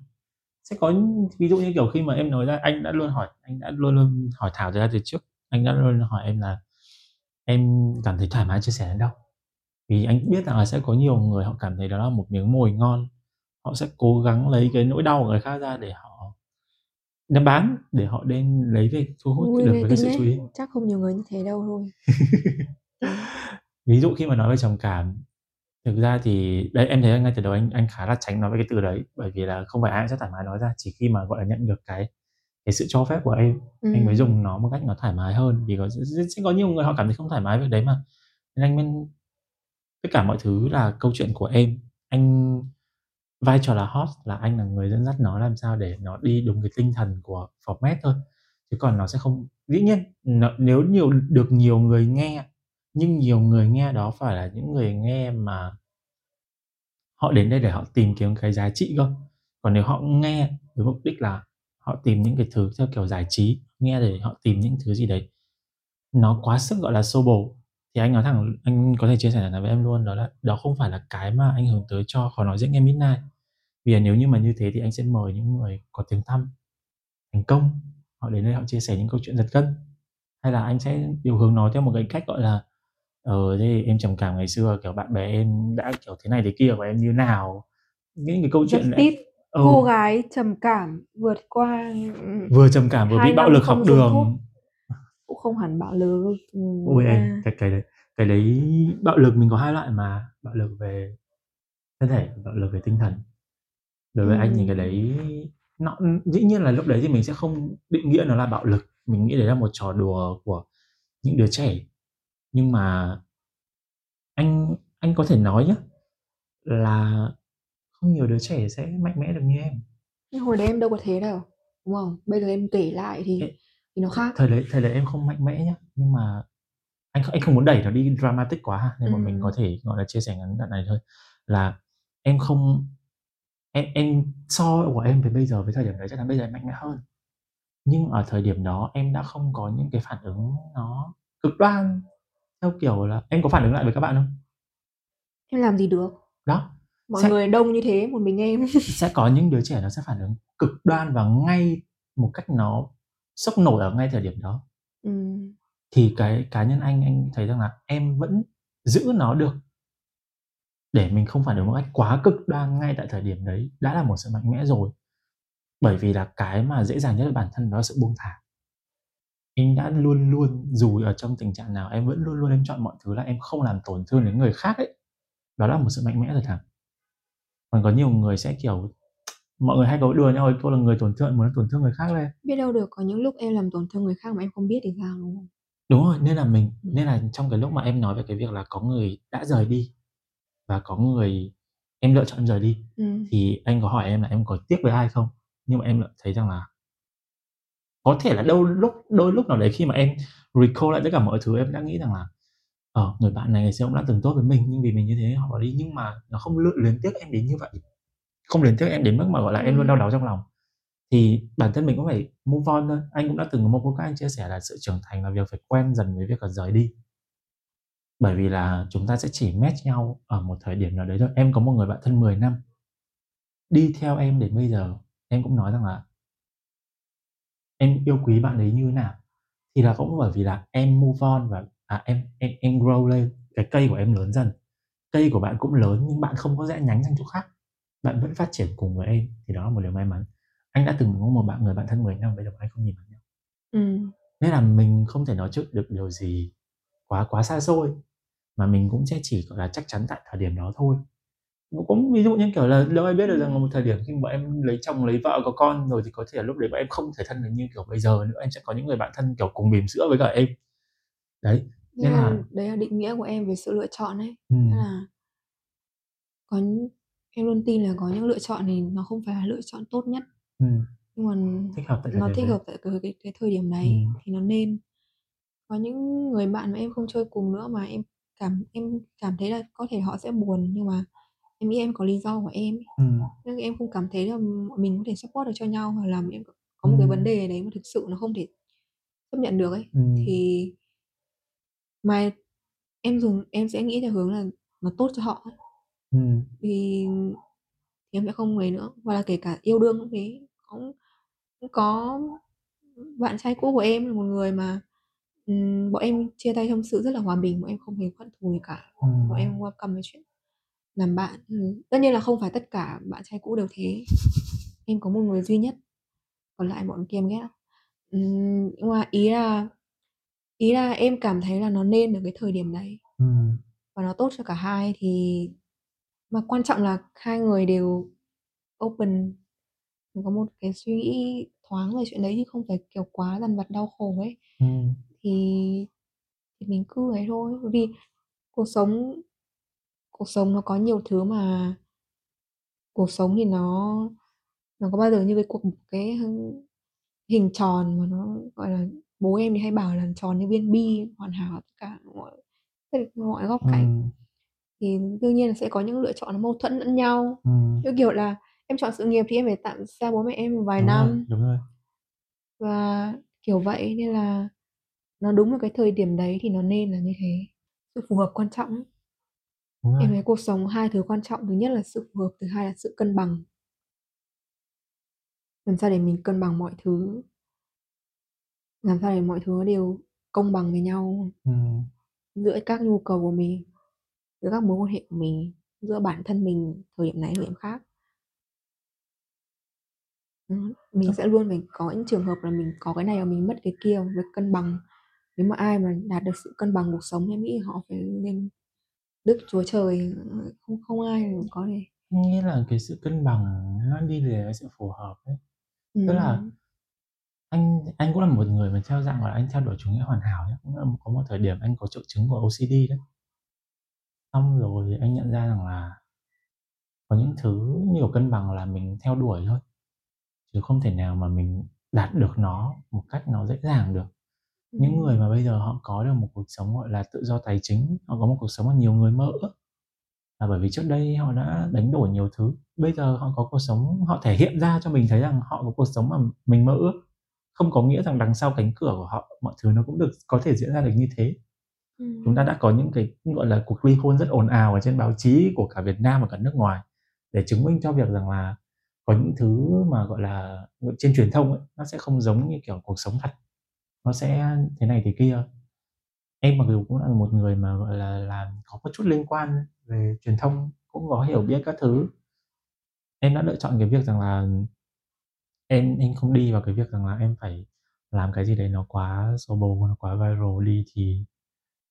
Sẽ có ví dụ như, kiểu, khi mà em nói ra anh đã luôn hỏi anh đã luôn luôn hỏi Thảo ra từ trước, anh đã luôn hỏi em là "Em cảm thấy thoải mái chia sẻ đến đâu?" Vì anh biết rằng là sẽ có nhiều người họ cảm thấy đó là một miếng mồi ngon, họ sẽ cố gắng lấy cái nỗi đau của người khác ra để họ đem bán, để họ đem lấy về thu hút được với cái sự chú ý. chắc không nhiều người như thế đâu thôi. Ví dụ khi mà nói về trầm cảm, thực ra thì đấy, em thấy ngay từ đầu anh anh khá là tránh nói về cái từ đấy, bởi vì là không phải ai cũng sẽ thoải mái nói ra, chỉ khi mà, gọi là, nhận được cái cái sự cho phép của em anh mới dùng nó một cách nó thoải mái hơn vì có sẽ có nhiều người họ cảm thấy không thoải mái việc đấy mà. Nên anh mới tất cả mọi thứ là câu chuyện của em. Anh vai trò là host là anh là người dẫn dắt nó làm sao để nó đi đúng cái tinh thần của format thôi. Chứ còn nó sẽ không dĩ nhiên nó, nếu nhiều được nhiều người nghe, nhưng nhiều người nghe đó phải là những người nghe mà họ đến đây để họ tìm kiếm cái giá trị cơ. Còn nếu họ nghe với mục đích là họ tìm những cái thứ theo kiểu giải trí, nghe để họ tìm những thứ gì đấy nó quá sức, gọi là, xô bồ, thì anh nói thẳng anh có thể chia sẻ thắn với em luôn đó là đó không phải là cái mà anh hướng tới cho Khó Nói Dễ Nghe Midnight. Vì là nếu như mà như thế thì anh sẽ mời những người có tiếng tăm, thành công, họ đến đây họ chia sẻ những câu chuyện giật gân. Hay là anh sẽ điều hướng nó theo một cái cách, gọi là, ờ, thế em trầm cảm ngày xưa, kiểu, bạn bè em đã, kiểu, thế này thế kia và em như nào. Những cái câu chuyện Justice, ừ. cô gái trầm cảm vượt qua, Vừa trầm cảm vừa bị 2 bạo lực học dùng thuốc. Không hẳn bạo lực, ừm, Ôi em, à. cái cái đấy cái đấy bạo lực mình có hai loại mà, bạo lực về thân thể, bạo lực về tinh thần. Đối với anh thì cái Ừm. đấy nó dĩ nhiên là lúc đấy thì mình sẽ không định nghĩa nó là bạo lực, mình nghĩ đấy là một trò đùa của những đứa trẻ. Nhưng mà anh anh có thể nói nhá, là không nhiều đứa trẻ sẽ mạnh mẽ được như em. Nhưng hồi đấy em đâu có thế đâu, đúng không? Bây giờ em kể lại thì Ê, thì nó khác. thời đấy thời đấy em không mạnh mẽ nhá, nhưng mà anh không anh không muốn đẩy nó đi dramatic quá ha, nên bọn mình có Ừm. thể, gọi là, chia sẻ ngắn đoạn này thôi, là em không em em so của em với bây giờ với thời điểm đấy chắc chắn bây giờ em mạnh mẽ hơn. Nhưng ở thời điểm đó em đã không có những cái phản ứng nó cực đoan, theo kiểu là em có phản ứng lại với các bạn không? Em làm gì được? Đó, Mọi sẽ người đông như thế, một mình em. sẽ có những đứa trẻ nó sẽ phản ứng cực đoan và ngay một cách nó sốc nổi ở ngay thời điểm đó. Ừm. Thì cái cá nhân anh, anh thấy rằng là em vẫn giữ nó được. Để mình không phản ứng một cách quá cực đoan ngay tại thời điểm đấy đã là một sự mạnh mẽ rồi. Bởi vì là cái mà dễ dàng nhất với bản thân đó là sự buông thả. Em đã luôn luôn dù ở trong tình trạng nào em vẫn luôn luôn em chọn mọi thứ là em không làm tổn thương đến người khác ấy. Đó là một sự mạnh mẽ rồi Thảo. Còn có nhiều người sẽ, kiểu mọi người hay có đùa nhau câu là người tổn thương muốn tổn thương người khác lên. Biết đâu được có những lúc em làm tổn thương người khác mà em không biết thì sao, đúng không? Đúng rồi, nên là mình Ừm. nên là trong cái lúc mà em nói về cái việc là có người đã rời đi và có người em lựa chọn rời đi, Ừm. thì anh có hỏi em là em có tiếc với ai không? Nhưng mà em lại thấy rằng là có thể là đâu lúc đôi lúc nào đấy khi mà em recall lại tất cả mọi thứ em đã nghĩ rằng là, ờ, người bạn này ngày xưa cũng đã từng tốt với mình, nhưng vì mình như thế họ bỏ đi. Nhưng mà nó không luyến tiếc em đến như vậy, không luyến tiếc em đến mức mà, gọi là, em luôn đau Ừm. đáu trong lòng. Thì bản thân mình cũng phải move on thôi. Anh cũng đã từng có một podcast anh chia sẻ là sự trưởng thành là việc phải quen dần với việc là rời đi. Bởi vì là chúng ta sẽ chỉ match nhau ở một thời điểm nào đấy thôi. Em có một người bạn thân 10 năm. Đi theo em đến bây giờ, em cũng nói rằng là em yêu quý bạn ấy như thế nào, thì là cũng bởi vì là em move on và, à, em em em grow lên, cái cây của em lớn dần. Cây của bạn cũng lớn nhưng bạn không có rẽ nhánh sang chỗ khác, bạn vẫn phát triển cùng với em, thì đó là một điều may mắn. Anh đã từng có một bạn người bạn thân 10 năm, bây giờ anh không nhìn mặt nhau. Ừm. Nên là mình không thể nói trước được điều gì quá quá xa xôi, mà mình cũng sẽ chỉ, gọi là, chắc chắn tại thời điểm đó thôi. Cũng ví dụ như, kiểu là, đâu ai biết được rằng là một thời điểm khi mà bọn em lấy chồng, lấy vợ, có con rồi thì có thể là lúc đấy bọn em không thể thân được như kiểu bây giờ nữa, em sẽ có những người bạn thân, kiểu, cùng bỉm sữa với cả em. Đấy, Nên nên là là đấy là định nghĩa của em về sự lựa chọn ấy. Tức Ừm. là có em luôn tin là có những lựa chọn thì nó không phải là lựa chọn tốt nhất. Ừm. Nhưng mà Thích hợp tại nó thích hợp tại cái cái cái thời điểm đấy Ừm. thì nó nên. Có những người bạn mà em không chơi cùng nữa mà em cảm em cảm thấy là có thể họ sẽ buồn, nhưng mà em nghĩ em có lý do của em. Ừm. Nhưng em không cảm thấy là mình có thể support được cho nhau, hoặc là em có một cái vấn đề đấy mà thực sự nó không thể chấp nhận được ấy, Ừm. thì mà em dùng em sẽ nghĩ theo hướng là nó tốt cho họ ấy. Ừm. Thì thì em sẽ không ấy nữa, hoặc là kể cả yêu đương cũng thế, cũng cũng có bạn trai cũ của em là một người mà, ừm, bọn em chia tay trong sự rất là hòa bình, bọn em không hề hận thù gì cả. Ừm. Bọn em welcome cái chuyện làm bạn, ừm. Tất nhiên là không phải tất cả bạn trai cũ đều thế. Em có một người duy nhất, còn lại bọn kia em ghét lắm. Ừm, nhưng mà ý là ý là em cảm thấy là nó nên ở cái thời điểm đấy. Ừm. Và nó tốt cho cả hai thì mà quan trọng là hai người đều open, có một cái suy nghĩ thoáng về chuyện đấy, chứ không phải, kiểu, quá dằn vặt đau khổ ấy. Ừm. Thì thì mình cứ ấy thôi, bởi vì cuộc sống cuộc sống nó có nhiều thứ mà cuộc sống thì nó nó có bao giờ như cái cuộc cái hình tròn mà nó, gọi là, bố em thì hay bảo là tròn như viên bi, hoàn hảo tất cả mọi tất mọi góc cạnh. Ừm. Thì đương nhiên là sẽ có những lựa chọn nó mâu thuẫn lẫn nhau, Ừm. như kiểu là em chọn sự nghiệp thì em phải tạm xa bố mẹ em một vài Đúng rồi, năm. đúng rồi. Và kiểu vậy, nên là nó đúng vào cái thời điểm đấy thì nó nên là như thế. Sự phù hợp quan trọng lắm. Đúng rồi. Em thấy cuộc sống hai thứ quan trọng, thứ nhất là sự phù hợp, thứ hai là sự cân bằng. Làm sao để mình cân bằng mọi thứ. Làm sao để mọi thứ nó đều công bằng với nhau. Ừm. Giữa các nhu cầu của mình, giữa các mối quan hệ của mình, giữa bản thân mình thời điểm này, thời điểm khác. Mình sẽ luôn phải có những trường hợp là mình có cái này và mình mất cái kia, việc cân bằng. Nếu mà ai mà đạt được sự cân bằng cuộc sống em nghĩ họ phải lên Đức Chúa Trời, không không ai có thể Em nghĩ là cái sự cân bằng nó đi liền với sự phù hợp ấy. Tức là anh anh cũng là một người mà theo dạng là anh theo đuổi chủ nghĩa hoàn hảo nhá, cũng là có một thời điểm anh có triệu chứng của OCD đấy. Xong rồi anh nhận ra rằng là có những thứ như kiểu cân bằng là mình theo đuổi thôi, chứ không thể nào mà mình đạt được nó một cách nó dễ dàng được. Những người mà bây giờ họ có được một cuộc sống, gọi là, tự do tài chính, họ có một cuộc sống mà nhiều người mơ ước là bởi vì trước đây họ đã đánh đổi nhiều thứ. Bây giờ họ có cuộc sống họ thể hiện ra cho mình thấy rằng họ có cuộc sống mà mình mơ ước, không có nghĩa rằng đằng sau cánh cửa của họ mọi thứ nó cũng được có thể diễn ra được như thế. Chúng ta đã có những cái, gọi là, cuộc ly hôn rất ồn ào ở trên báo chí của cả Việt Nam và cả nước ngoài để chứng minh cho việc rằng là có những thứ mà, gọi là, trên truyền thông ấy, nó sẽ không giống như kiểu cuộc sống thật, nó sẽ thế này thế kia. Em mặc dù cũng là một người mà, gọi là, làm có một chút liên quan về truyền thông, cũng có hiểu biết các thứ. Em đã lựa chọn cái việc rằng là em em không đi vào cái việc rằng là em phải làm cái gì đấy nó quá xô bồ, nó quá viral đi thì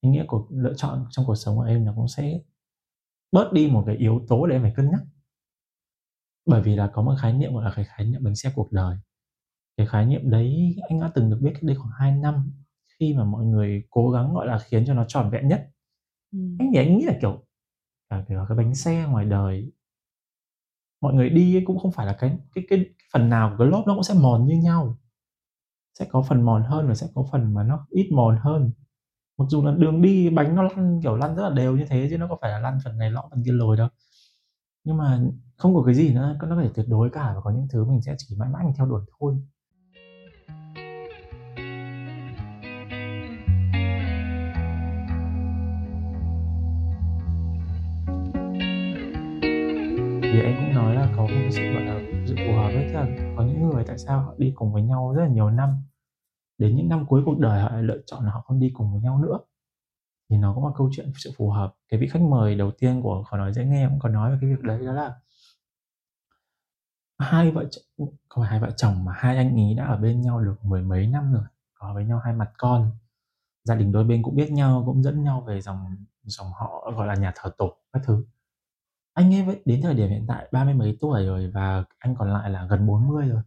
ý nghĩa cuộc lựa chọn trong cuộc sống của em nó cũng sẽ bớt đi một cái yếu tố để em phải cân nhắc. Bởi vì là có một khái niệm, gọi là, cái khái niệm bánh xe cuộc đời. Cái khái niệm đấy anh đã từng được biết cách đây khoảng 2 năm khi mà mọi người cố gắng, gọi là, khiến cho nó trọn vẹn nhất. Ừm. Anh thì anh nghĩ là, kiểu, à, kiểu, cái bánh xe ngoài đời mọi người đi ấy cũng không phải là cái cái cái phần nào của cái lốp nó cũng sẽ mòn như nhau. Sẽ có phần mòn hơn và sẽ có phần mà nó ít mòn hơn. Mặc dù là đường đi bánh nó lăn, kiểu, lăn rất là đều như thế chứ nó có phải là lăn phần này lõm phần kia lồi đâu. Nhưng mà không có cái gì nó nó có thể tuyệt đối cả và có những thứ mình sẽ chỉ mãi mãi mình theo đuổi thôi. Thì anh cũng nói là có một cái sự, gọi là, sự phù hợp ấy, tức là có những người tại sao họ đi cùng với nhau rất là nhiều năm, đến những năm cuối cuộc đời họ lại lựa chọn là họ không đi cùng với nhau nữa. Thì nó cũng là câu chuyện sự phù hợp. Cái vị khách mời đầu tiên của Khó nói dễ nghe cũng có nói về cái việc đấy đó là hai vợ chồng không phải hai vợ chồng mà hai anh ý đã ở bên nhau được mười mấy năm rồi, có với nhau hai mặt con. Gia đình đôi bên cũng biết nhau, cũng dẫn nhau về dòng dòng họ, gọi là, nhà thờ tổ các thứ. Anh ấy đến thời điểm hiện tại ba mươi mấy tuổi rồi và anh còn lại là gần 40 rồi.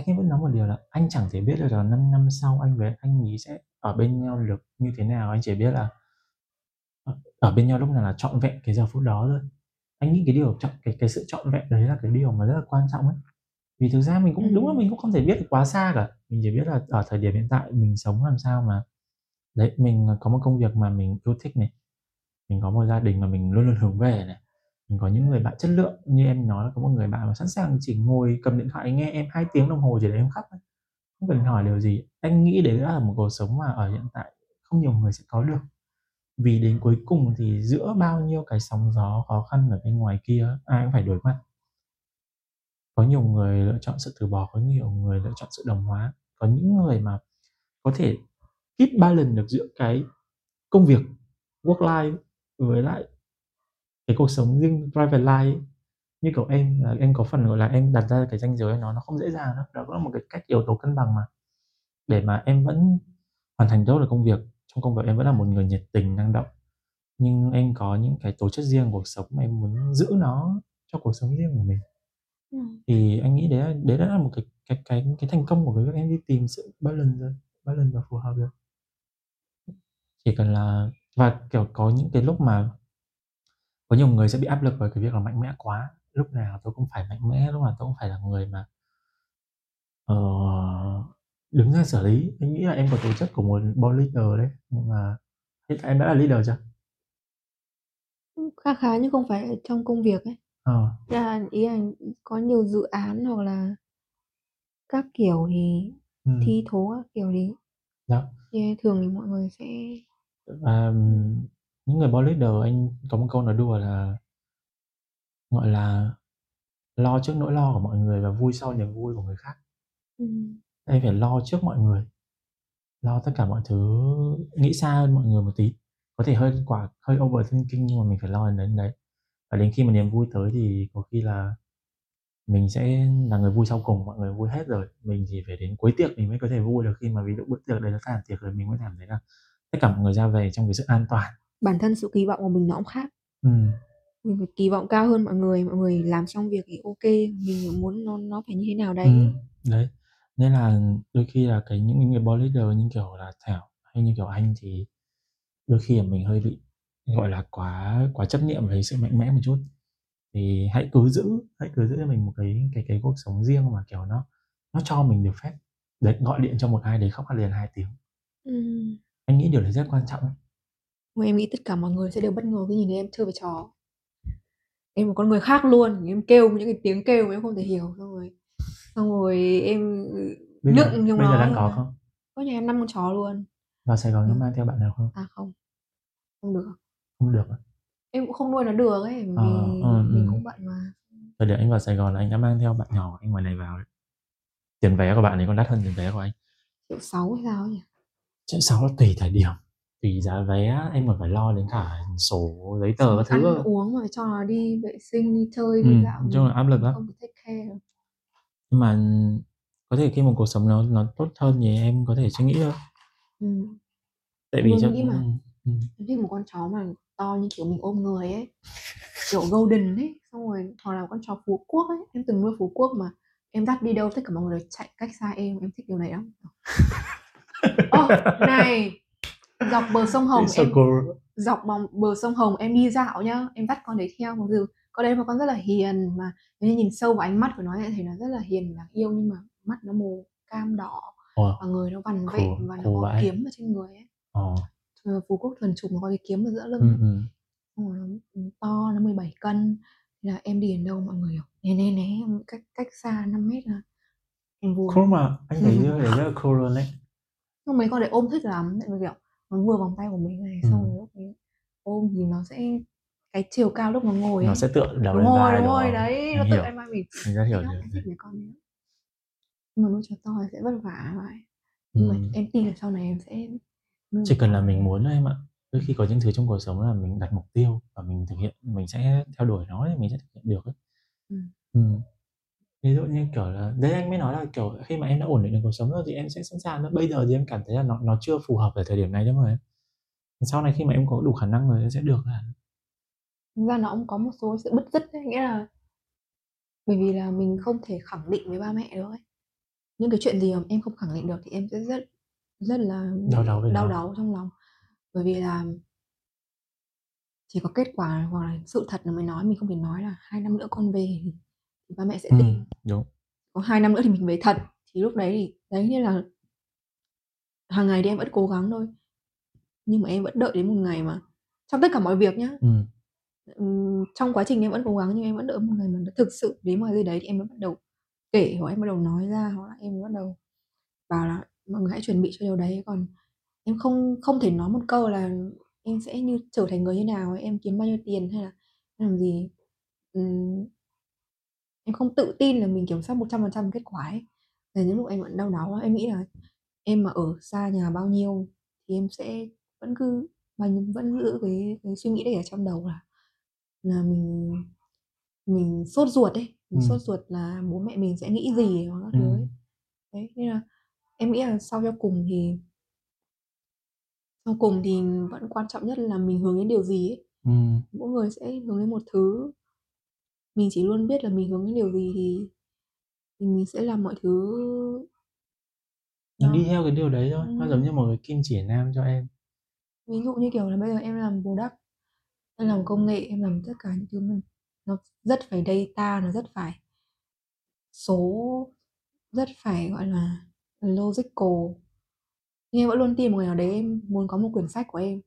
Anh ấy vẫn nói một điều là anh chẳng thể biết được là 5 năm sau anh với anh ấy sẽ ở bên nhau được như thế nào, anh chỉ biết là ờ, ở bên nhau lúc nào là trọn vẹn cái giờ phút đó thôi. Anh nghĩ cái điều trọn cái cái sự trọn vẹn đấy là cái điều mà rất là quan trọng ấy. Vì thực ra mình cũng đúng là mình cũng không thể biết được quá xa cả, mình chỉ biết là ở thời điểm hiện tại mình sống làm sao mà đấy, mình, có một công việc mà mình yêu thích này, mình có một gia đình mà mình luôn luôn hướng về này, có những người bạn chất lượng. Như em nói là có một người bạn mà sẵn sàng chỉ ngồi cầm điện thoại nghe em hai tiếng đồng hồ chỉ để em khóc thôi, không cần hỏi điều gì. Anh nghĩ đấy là một cuộc sống mà ở hiện tại không nhiều người sẽ có được. Vì đến cuối cùng thì giữa bao nhiêu cái sóng gió khó khăn ở bên ngoài kia ai cũng phải đối mặt. Có nhiều người lựa chọn sự từ bỏ, có nhiều người lựa chọn sự đồng hóa. Có những người mà có thể keep balance được giữa cái công việc, work life với lại cái cuộc sống riêng private life ấy. Như kiểu em là em có phần, gọi là, em đặt ra cái ranh giới nó nó không dễ dàng đâu. Đó cũng là một cái cách yếu tố cân bằng mà, để mà em vẫn hoàn thành tốt được công việc. Trong công việc em vẫn là một người nhiệt tình, năng động, nhưng em có những cái tố chất riêng của cuộc sống mà em muốn giữ nó cho cuộc sống riêng của mình. Ừm. Thì anh nghĩ đấy đấy đã là một cái cái cái cái thành công của việc em đi tìm sự balance rồi, balance và phù hợp rồi. Chỉ cần là và, kiểu, có những cái lúc mà có nhiều người sẽ bị áp lực bởi cái việc là mạnh mẽ quá, lúc nào tôi cũng phải mạnh mẽ, lúc nào tôi cũng phải là người mà ờ, đứng ra xử lý. Anh nghĩ là em có tố chất của một boss leader đấy, nhưng mà hiện tại em đã là leader chưa? Kha khá nhưng không phải trong công việc ấy. Ờ. Là ý là, có nhiều dự án hoặc là các kiểu thì Ừm. thi thố các kiểu Đó. thì thường thì mọi người sẽ ừm, những người boss leader anh có một câu nói đùa là gọi là, lo trước nỗi lo của mọi người và vui sau niềm vui của người khác. Ừm. Em phải lo trước mọi người, lo tất cả mọi thứ, nghĩ xa hơn mọi người một tí, có thể hơi quả hơi overthinking nhưng mà mình phải lo đến đến đấy. Và đến khi mà niềm vui tới thì có khi là mình sẽ là người vui sau cùng, mọi người vui hết rồi, mình chỉ phải đến cuối tiệc mình mới có thể vui được, khi mà ví dụ bữa tiệc đấy nó tàn tiệc rồi mình mới cảm thấy là tất cả mọi người ra về trong cái sự an toàn. Bản thân sự kỳ vọng của mình nó cũng khác. Ừm. Mình phải kỳ vọng cao hơn mọi người, mọi người làm xong việc thì kê, mình muốn nó nó phải như thế nào đấy. Ừm, đấy, nên là đôi khi là cái những người boss leader như kiểu là Thảo hay như kiểu anh thì đôi khi là mình hơi bị, gọi là, quá quá chấp niệm về sự mạnh mẽ một chút. Thì hãy cứ giữ hãy cứ giữ cho mình một cái cái cái cuộc sống riêng mà, kiểu, nó nó cho mình được phép đấy, gọi điện cho một ai đấy khóc liền 2 tiếng. Ừm. Anh nghĩ điều đấy rất quan trọng Mà em nghĩ tất cả mọi người sẽ đều bất ngờ khi nhìn thấy em chơi với chó. Em một con người khác luôn, em kêu những cái tiếng kêu mà em không thể hiểu, xong rồi xong rồi em, ừ, Bây giờ nựng chúng bây giờ nó đang nên có không? có nhà em 5 con chó luôn. Vào Sài Gòn Ừm. mang theo bạn nào không? À, không, không được. Không được à? Em cũng không nuôi nó được ấy, Ờ, vì ừm, mình ừm. cũng bận mà. Thời điểm anh vào Sài Gòn là anh đã mang theo bạn nhỏ anh ngoài này vào đấy. Tiền vé của bạn ấy còn đắt hơn tiền vé của anh. 1.600.000 hay sao ấy nhỉ? 1.600.000 là tùy thời điểm, tùy giá vé, em còn phải lo đến cả sổ giấy tờ các thứ Ăn uống mà cho nó đi vệ sinh, đi chơi, đi Ừm, dạo chung là áp lực lắm. không thể take care được. Nhưng mà có thể khi mà cuộc sống nó nó tốt hơn thì em có thể suy nghĩ thôi. Ừm. Tại vì cho nghĩ mà ừm. em thích một con chó mà to như kiểu mình ôm người ấy, kiểu golden ấy, xong rồi hoặc là con chó Phú Quốc ấy, em từng nuôi Phú Quốc mà em dắt đi đâu tất cả mọi người đều chạy cách xa em, em thích điều này lắm. Ơ, này, dọc bờ sông Hồng em dọc bòng bờ sông Hồng em đi dạo nhá, em dắt con đấy theo, mặc dù con đấy là một con rất là hiền mà nếu như nhìn sâu vào ánh mắt của nó sẽ thấy nó rất là hiền, đáng yêu nhưng mà mắt nó màu cam đỏ Wow, và người nó vằn cool, vện và nó cool có vãi. kiếm ở trên người ấy. Ờ. Ờ, Phú Quốc thuần chủng nó có cái kiếm ở giữa lưng. Xong rồi nó, ừm, to, nó 17 cân, thế là em đi đến đâu mọi người kiểu né, né, né, cách cách xa 5 mét à. Em vui Cool mà, anh thấy điều đấy rất là cool luôn ấy. Xong mấy con đấy ôm thích lắm, tại vì, kiểu, nó vừa vòng tay của mình này, xong Ừm. rồi lúc ấy ôm thì nó sẽ cái chiều cao lúc nó ngồi Nó ấy sẽ tựa đầu lên vai, đúng rồi, đấy, nó tựa lên vai mình, anh rất hiểu em thích mấy con lắm. Nhưng mà nuôi chó to thì sẽ vất vả vậy. Nhưng mà Ừm. em tin là sau này em sẽ nuôi Chỉ cần là mình muốn thôi em ạ. Đôi khi có những thứ trong cuộc sống là mình đặt mục tiêu và mình thực hiện, mình sẽ theo đuổi nó thì mình sẽ thực hiện được ấy. Ừm. Ừm. Ví dụ như, kiểu là đấy anh mới nói là, kiểu, khi mà em đã ổn định được cuộc sống rồi thì em sẽ sẵn sàng thôi. Bây giờ thì em cảm thấy là nó nó chưa phù hợp ở thời điểm này đâu mà em. Sau này khi mà em có đủ khả năng rồi em sẽ được à. Thực ra nó cũng có một số sự bứt rứt ấy, nghĩa là bởi vì là mình không thể khẳng định với ba mẹ được ấy. Những cái chuyện gì mà em không khẳng định được thì em sẽ rất rất là Đau về đau đáu trong lòng. Bởi vì là chỉ có kết quả hoặc là sự thật là mới nói, mình không thể nói là 2 năm nữa con về ba mẹ sẽ. Ừm, đúng. Còn 2 năm nữa thì mình về thật, thì lúc đấy thì đấy, nên là hàng ngày thì em vẫn cố gắng thôi. Nhưng mà em vẫn đợi đến một ngày mà trong tất cả mọi việc nhá, ừm, trong quá trình em vẫn cố gắng nhưng em vẫn đợi một ngày mà nó thực sự đến một cái gì đấy thì em mới bắt đầu kể hoặc em bắt đầu nói ra, hoặc là em mới bắt đầu bảo là mọi người hãy chuẩn bị cho điều đấy. Còn em không không thể nói một câu là em sẽ như trở thành người như nào, em kiếm bao nhiêu tiền hay là làm gì. Em không tự tin là mình kiểm soát 100% kết quả ấy. Là những lúc em vẫn đau đáu em nghĩ là em mà ở xa nhà bao nhiêu thì em sẽ vẫn cứ mình vẫn giữ cái cái suy nghĩ đấy ở trong đầu là là mình mình sốt ruột ấy, mình Ừm. sốt ruột là bố mẹ mình sẽ nghĩ gì hoặc các thứ ấy. Ừm. Đấy, nên là em nghĩ là sau cho cùng thì sau cùng thì vẫn quan trọng nhất là mình hướng đến điều gì ấy. Ừm. Mỗi người sẽ hướng đến một thứ. Mình chỉ luôn biết là mình hướng đến điều gì thì thì mình sẽ làm mọi thứ Mình nó đi theo cái điều đấy thôi, nó giống như một cái kim chỉ nam cho em. Ví dụ như, kiểu là, bây giờ em làm product, em làm công nghệ, em làm tất cả những thứ mà nó rất phải data, nó rất phải số, rất phải, gọi là, logical. Nhưng em vẫn luôn tin một ngày nào đấy em muốn có một quyển sách của em.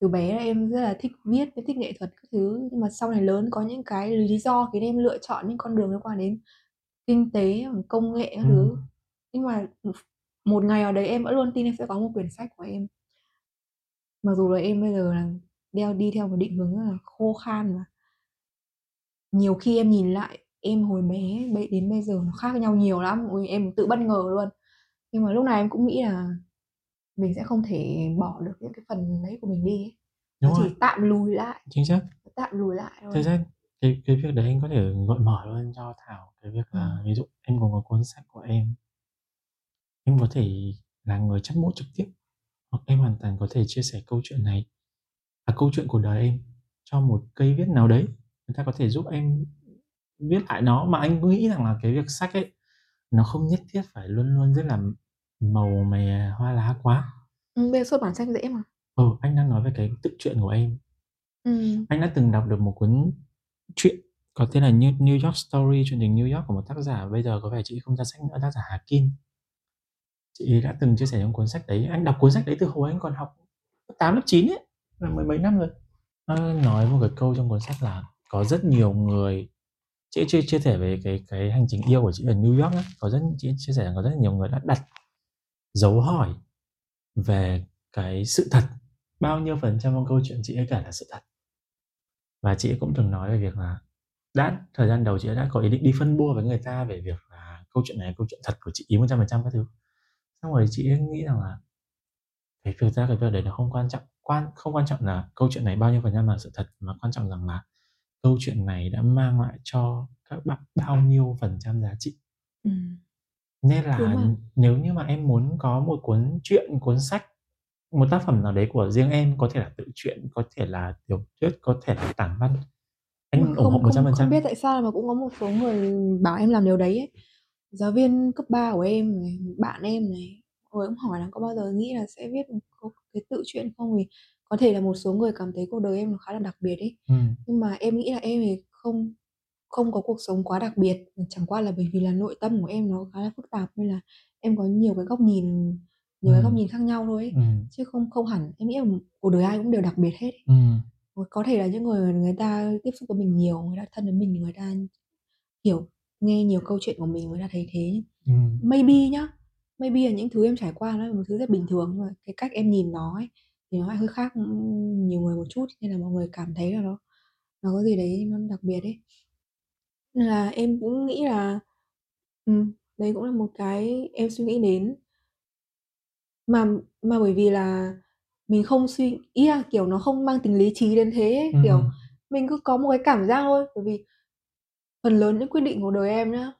Từ bé là em rất là thích viết, em thích nghệ thuật các thứ, nhưng mà sau này lớn có những cái lý do khiến em lựa chọn những con đường liên quan đến kinh tế, hoặc công nghệ các thứ. Ừm. Nhưng mà một một ngày nào đấy em vẫn luôn tin em sẽ có một quyển sách của em. Mặc dù là em bây giờ là đeo đi theo một định hướng rất là khô khan và nhiều khi em nhìn lại em hồi bé bây đến bây giờ nó khác nhau nhiều lắm, ôi, em tự bất ngờ luôn. Nhưng mà lúc nào em cũng nghĩ là mình sẽ không thể bỏ được những cái phần đấy của mình đi ấy. Nó Đúng chỉ rồi. tạm lùi lại, Chính xác. nó tạm lùi lại Thực thôi. ra cái cái việc đấy anh có thể gợi mở luôn cho Thảo cái việc là Ừm. ví dụ em có một cuốn sách của em em có thể là người chắt bút trực tiếp, hoặc em hoàn toàn có thể chia sẻ câu chuyện này, và câu chuyện cuộc đời em cho một cây viết nào đấy, người ta có thể giúp em viết lại nó. Mà anh nghĩ rằng là cái việc sách ấy, nó không nhất thiết phải luôn luôn rất là màu mè, hoa lá quá. Ừm, bây giờ xuất bản sách dễ mà. Ừ, anh đang nói về cái tự truyện của em. Ừm. Anh đã từng đọc được một cuốn truyện có tên là New New York Story, truyện tình New York của một tác giả bây giờ có vẻ chị ấy không ra sách nữa, tác giả Hà Kim. Chị ấy đã từng chia sẻ trong cuốn sách đấy, anh đọc cuốn sách đấy từ hồi anh còn học lớp 8, lớp 9 ấy, là mười mấy năm rồi. Nó nói một cái câu trong cuốn sách là có rất nhiều người chị ấy chia chia sẻ về cái cái hành trình yêu của chị ở New York á, có rất chị ấy chia sẻ rằng có rất nhiều người đã đặt dấu hỏi về cái sự thật, bao nhiêu phần trăm trong câu chuyện chị ấy kể là sự thật. Và chị ấy cũng từng nói về việc là đã thời gian đầu chị ấy đã có ý định đi phân bua với người ta về việc là câu chuyện này là câu chuyện thật của chị ý 100% các thứ. Xong rồi chị ấy nghĩ rằng là cái thực ra cái việc đấy nó không quan trọng, quan không quan trọng là câu chuyện này bao nhiêu phần trăm là sự thật, mà quan trọng rằng là câu chuyện này đã mang lại cho các bạn bao nhiêu phần trăm giá trị. ừ. Nên Đúng là rồi. nếu như mà em muốn có một cuốn truyện, cuốn sách, một tác phẩm nào đấy của riêng em, có thể là tự truyện, có thể là tiểu thuyết, có thể là tản văn, mà anh ủng hộ không không 100%. không biết tại sao mà cũng có một số người bảo em làm điều đấy ấy. Giáo viên cấp 3 của em này, bạn em này, mọi người cũng hỏi là có bao giờ nghĩ là sẽ viết một câu cái tự truyện không? Vì có thể là một số người cảm thấy cuộc đời em nó khá là đặc biệt ấy. Ừm. Nhưng mà em nghĩ là em thì không không có cuộc sống quá đặc biệt, chẳng qua là bởi vì là nội tâm của em nó khá là phức tạp nên là em có nhiều cái góc nhìn nhiều cái góc Ừm. nhìn khác nhau thôi ấy, Ừm. chứ không không hẳn em nghĩ là cuộc đời ai cũng đều đặc biệt hết ấy. Ừm. Có thể là những người người ta tiếp xúc với mình nhiều, người ta thân với mình người ta hiểu, nghe nhiều câu chuyện của mình người ta thấy thế. Ừm. Maybe nhá, maybe là những thứ em trải qua nó là một thứ rất bình thường, nhưng mà cái cách em nhìn nó ấy, thì nó lại hơi khác, ừm, nhiều người một chút, nên là mọi người cảm thấy là nó nó có gì đấy nó đặc biệt ấy. Nên là em cũng nghĩ là, ừm, đấy cũng là một cái em suy nghĩ đến. Mà mà bởi vì là mình không suy ý là, kiểu, nó không mang tính lý trí đến thế ấy, kiểu, Ừm. mình cứ có một cái cảm giác thôi, bởi vì phần lớn những quyết định cuộc đời em nhá,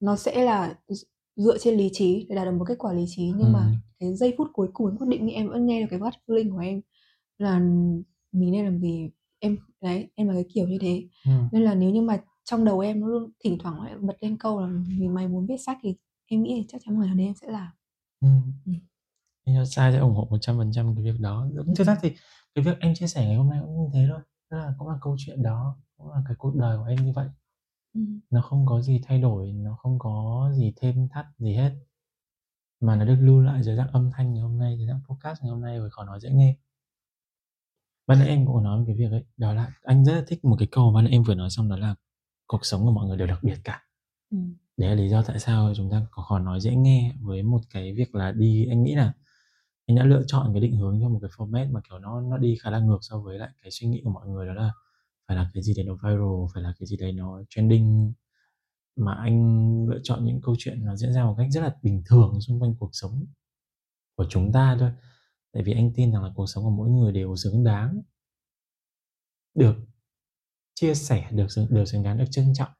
nó sẽ là d dựa trên lý trí để đạt được một kết quả lý trí, nhưng mà Ừm. cái giây phút cuối cùng quyết định ấy em vẫn nghe được cái gut feeling của em là mình nên làm gì. Em đấy, em là cái kiểu như thế. Ừm. Nên là nếu như mà trong đầu em nó luôn thỉnh thoảng lại bật lên câu là "Vì mày muốn viết sách" thì em nghĩ chắc chắn ngày nào đấy em sẽ làm. Anh hiểu sai sẽ ủng hộ 100% cái việc đó. Đúng, thực ra thì cái việc anh chia sẻ ngày hôm nay cũng như thế thôi, tức là cũng là câu chuyện đó, cũng là cái cuộc đời của em như vậy. Ừm. Nó không có gì thay đổi, nó không có gì thêm thắt gì hết. Mà nó được lưu lại dưới dạng âm thanh ngày hôm nay, dưới dạng podcast ngày hôm nay rồi khỏi nói dễ nghe. Ban nãy em cũng nói về cái việc ấy, đó là anh rất là thích một cái câu mà ban nãy em vừa nói xong đó là "Cuộc sống của mọi người đều đặc biệt cả." Ừm. Đấy là lý do tại sao chúng ta khó nói dễ nghe với một cái việc là đi anh nghĩ là anh đã lựa chọn cái định hướng cho một cái format mà, kiểu, nó nó đi khá là ngược so với lại cái suy nghĩ của mọi người, đó là phải là cái gì đấy nó viral, phải là cái gì đấy nó trending. Mà anh lựa chọn những câu chuyện nó diễn ra một cách rất là bình thường xung quanh cuộc sống của chúng ta thôi. Tại vì anh tin rằng là cuộc sống của mỗi người đều xứng đáng được chia sẻ, được đều xứng đáng được trân trọng,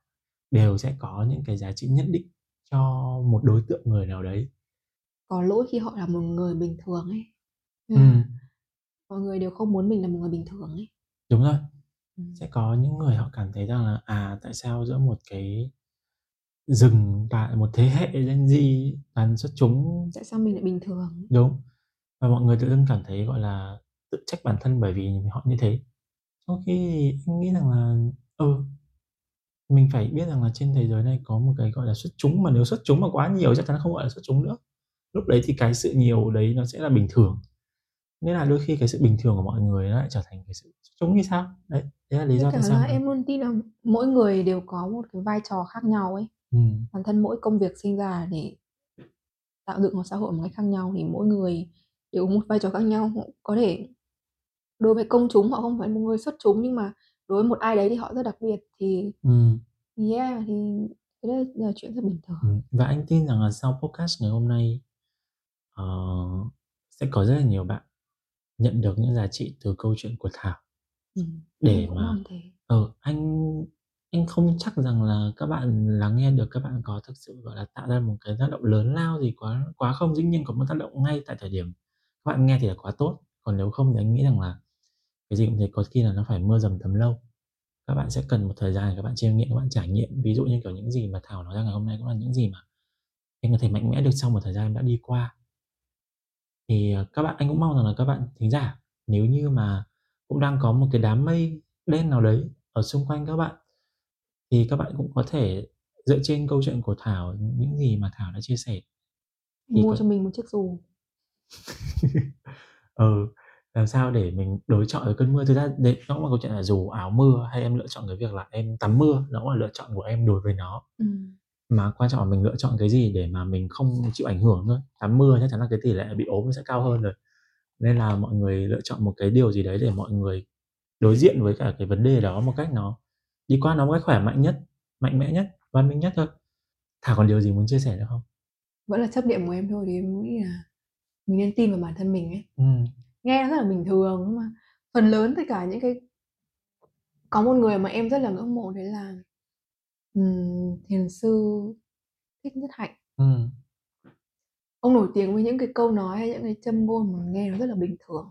đều sẽ có những cái giá trị nhất định cho một đối tượng người nào đấy. Có lỗi khi họ là một người bình thường ấy. Ừm. mà mọi người đều không muốn mình là một người bình thường ấy. Đúng rồi. Ừm. sẽ có những người họ cảm thấy rằng là à tại sao giữa một cái rừng tại một thế hệ Gen Z toàn xuất chúng Tại sao mình lại bình thường? đúng và mọi người tự dưng cảm thấy gọi là tự trách bản thân bởi vì họ như thế trong khi thì anh nghĩ rằng là ừ mình phải biết rằng là trên thế giới này có một cái gọi là xuất chúng mà nếu xuất chúng mà quá nhiều chắc chắn không gọi là xuất chúng nữa lúc đấy thì cái sự nhiều đấy nó sẽ là bình thường nên là đôi khi cái sự bình thường của mọi người nó lại trở thành cái sự xuất chúng như sao đấy đấy là lý Với do cả tại sao là mà em luôn tin là mỗi người đều có một cái vai trò khác nhau ấy. Ừm. Bản thân mỗi công việc sinh ra để tạo dựng một xã hội một cách khác nhau thì mỗi người đều có một vai trò khác nhau. Có thể đối với công chúng họ không phải một người xuất chúng nhưng mà đối với một ai đấy thì họ rất đặc biệt thì Ừm. yeah, thì cái đấy là chuyện rất bình thường. Và anh tin rằng là sau podcast ngày hôm nay, ờ, sẽ có rất là nhiều bạn nhận được những giá trị từ câu chuyện của Thảo. Ừm, Để mà ờ, anh anh không chắc rằng là các bạn lắng nghe được, các bạn có thực sự, gọi là, tạo ra một cái tác động lớn lao gì quá quá không. Dĩ nhiên có một tác động ngay tại thời điểm các bạn nghe thì là quá tốt, còn nếu không thì anh nghĩ rằng là cái gì cũng thế, có khi là nó phải mưa dầm thấm lâu. Các bạn sẽ cần một thời gian để các bạn chiêm nghiệm, các bạn trải nghiệm. Ví dụ như, kiểu, những gì mà Thảo nói ra ngày hôm nay cũng là những gì mà em có thể mạnh mẽ được sau một thời gian em đã đi qua. Thì, ờ, các bạn anh cũng mong rằng là các bạn thính giả nếu như mà cũng đang có một cái đám mây đen nào đấy ở xung quanh các bạn, thì các bạn cũng có thể dựa trên câu chuyện của Thảo, những gì mà Thảo đã chia sẻ Mua có cho mình một chiếc dù. Ừ, làm sao để mình đối chọi với cơn mưa. Thực ra đấy nó cũng là câu chuyện là dù áo mưa hay em lựa chọn cái việc là em tắm mưa, nó cũng là lựa chọn của em đối với nó. Ừm. Mà quan trọng là mình lựa chọn cái gì để mà mình không chịu ảnh hưởng thôi. Tắm mưa chắc chắn là cái tỷ lệ bị ốm nó sẽ cao hơn rồi. Nên là mọi người lựa chọn một cái điều gì đấy để mọi người đối diện với cả cái vấn đề đó một cách nó đi qua nó một cách khỏe mạnh nhất, mạnh mẽ nhất, văn minh nhất thôi. Thảo còn điều gì muốn chia sẻ nữa không? Vẫn là chấp niệm của em thôi, thì em nghĩ là mình nên tin vào bản thân mình ấy. Ừm. Nghe nó rất là bình thường nhưng mà phần lớn tất cả những cái có một người mà em rất là ngưỡng mộ đấy là, ừm, thiền sư Thích Nhất Hạnh. Ừm. Ông nổi tiếng với những cái câu nói hay những cái châm ngôn mà nghe nó rất là bình thường.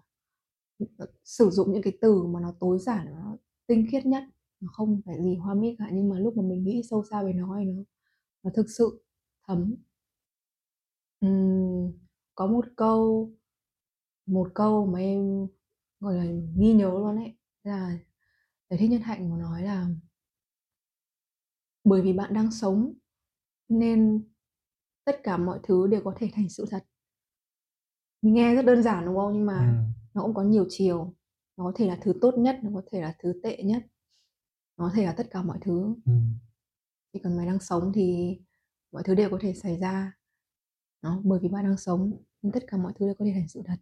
Sử dụng những cái từ mà nó tối giản, nó tinh khiết nhất, nó không phải gì hoa mỹ cả, nhưng mà lúc mà mình nghĩ sâu xa về nó thì nó nó thực sự thấm. Ừm, có một câu một câu mà em, gọi là, ghi nhớ luôn ấy, là thầy Thích Nhất Hạnh có nói là "Bởi vì bạn đang sống nên tất cả mọi thứ đều có thể thành sự thật." Mình nghe rất đơn giản, đúng không? Nhưng mà Ừm. nó cũng có nhiều chiều. Nó có thể là thứ tốt nhất, nó có thể là thứ tệ nhất. Nó có thể là tất cả mọi thứ. Ừm. Chỉ cần mày đang sống thì mọi thứ đều có thể xảy ra. Đó, bởi vì bạn đang sống nên tất cả mọi thứ đều có thể thành sự thật.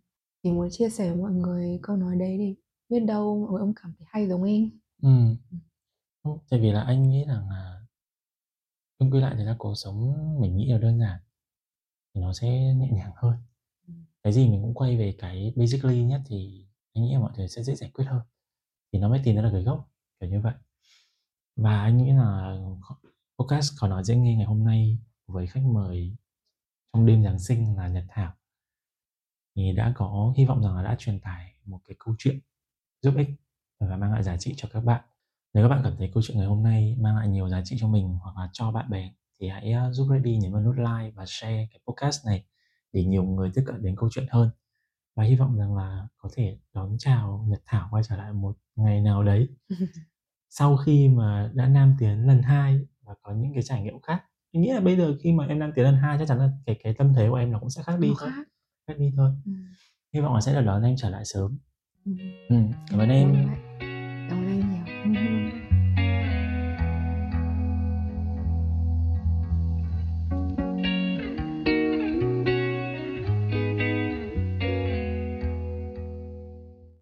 Thì muốn chia sẻ với mọi người câu nói đấy thì biết đâu mọi người cũng cảm thấy hay giống em. Ừm. Ừm, tại vì là anh nghĩ rằng là chung quy lại thì ra cuộc sống mình nghĩ là đơn giản thì nó sẽ nhẹ nhàng hơn. Ừm. Cái gì mình cũng quay về cái basically nhất thì anh nghĩ là mọi thứ sẽ dễ giải quyết hơn, thì nó mới tìm ra được cái gốc, kiểu như vậy. Và anh nghĩ là podcast Khó Nói Dễ Nghe ngày hôm nay với khách mời trong đêm Giáng sinh là Nhật Thảo thì đã có hy vọng rằng là đã truyền tải một cái câu chuyện giúp ích và mang lại giá trị cho các bạn. Nếu các bạn cảm thấy câu chuyện ngày hôm nay mang lại nhiều giá trị cho mình hoặc là cho bạn bè thì hãy, a, giúp Reddy nhấn vào nút like và share cái podcast này để nhiều người tiếp cận đến câu chuyện hơn. Và hy vọng rằng là có thể đón chào Nhật Thảo quay trở lại một ngày nào đấy sau khi mà đã nam tiến lần 2 và có những cái trải nghiệm khác. Mình nghĩ là bây giờ khi mà em nam tiến lần 2 chắc chắn là cái cái tâm thế của em nó cũng sẽ khác đi thôi, khác đi thôi. Ừm. Hy vọng là sẽ được đón anh trở lại sớm. Ừm. Ừm, cảm ơn em. Cảm ơn anh nhiều.